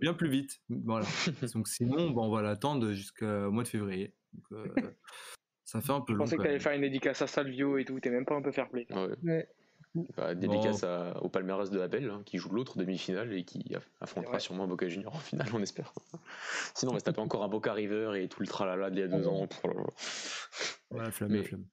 bien plus vite. Voilà. *laughs* Donc sinon, bon, on va l'attendre jusqu'au mois de février. Donc, euh, *laughs* ça fait un peu long. Je pensais que tu allais faire une dédicace à Salvio et tout, t'es même pas un peu fair play. Ouais. Bah, dédicace au palmarès de Abel, hein, qui joue l'autre demi-finale et qui affrontera sûrement Boca Junior en finale, on espère. *laughs* Sinon, on va se taper encore un Boca River et tout le tralala d'il y a deux ans. Ouais, flamme, flamme.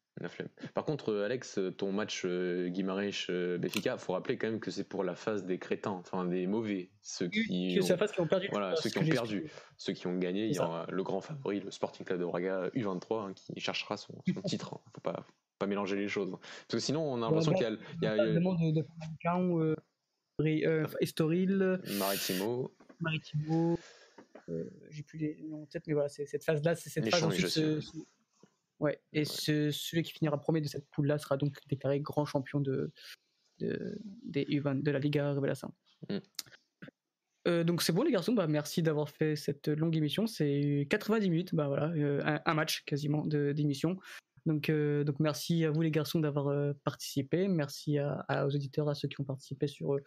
Par contre, euh, Alex, ton match euh, Guimarães-Béfica, faut rappeler quand même que c'est pour la phase des crétins, enfin des mauvais, ceux qui, ont, phase qui ont perdu. Voilà, ceux qui ont perdu, ceux qui ont gagné. Il y aura le grand favori, le Sporting Club de Braga U23, hein, qui cherchera son, *laughs* titre. Hein. Faut pas, pas mélanger les choses. Parce que sinon, on a l'impression qu'il y a, il y demande de, de, euh, Estoril, Maritimo, Maritimo. Euh, j'ai plus les noms en tête, mais voilà, c'est cette phase-là, c'est cette phase ensuite. Ouais, et Ce, celui qui finira premier de cette poule-là sera donc déclaré grand champion de, de, des U20, de la Liga Révélation. Mm. Euh, donc c'est bon les garçons, bah, merci d'avoir fait cette longue émission. C'est 90 minutes, bah voilà, euh, un, match quasiment d'émission. Donc, euh, donc merci à vous les garçons d'avoir participé. Merci à, aux auditeurs, à ceux qui ont participé sur,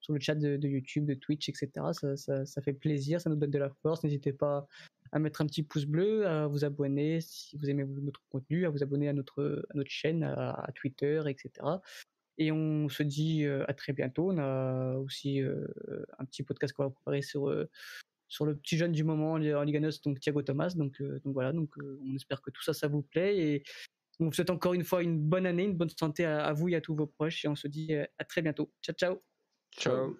sur le chat de, YouTube, de Twitch, etc. Ça, ça, ça, fait plaisir, ça nous donne de la force. N'hésitez pas à mettre un petit pouce bleu, à vous abonner si vous aimez notre contenu, à vous abonner à notre, à notre chaîne, à, Twitter, etc. Et on se dit euh, à très bientôt. On a aussi euh, un petit podcast qu'on va préparer sur, euh, sur le petit jeune du moment en Liganos, donc Thiago Thomas. Donc, donc voilà, donc on espère que tout ça, ça vous plaît. Et on vous souhaite encore une fois une bonne année, une bonne santé à, à vous et à tous vos proches. Et on se dit à très bientôt. Ciao, ciao. Ciao.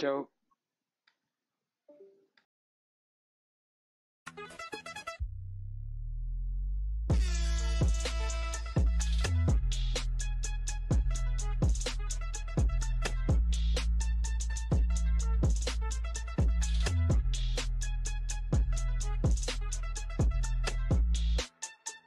Ciao.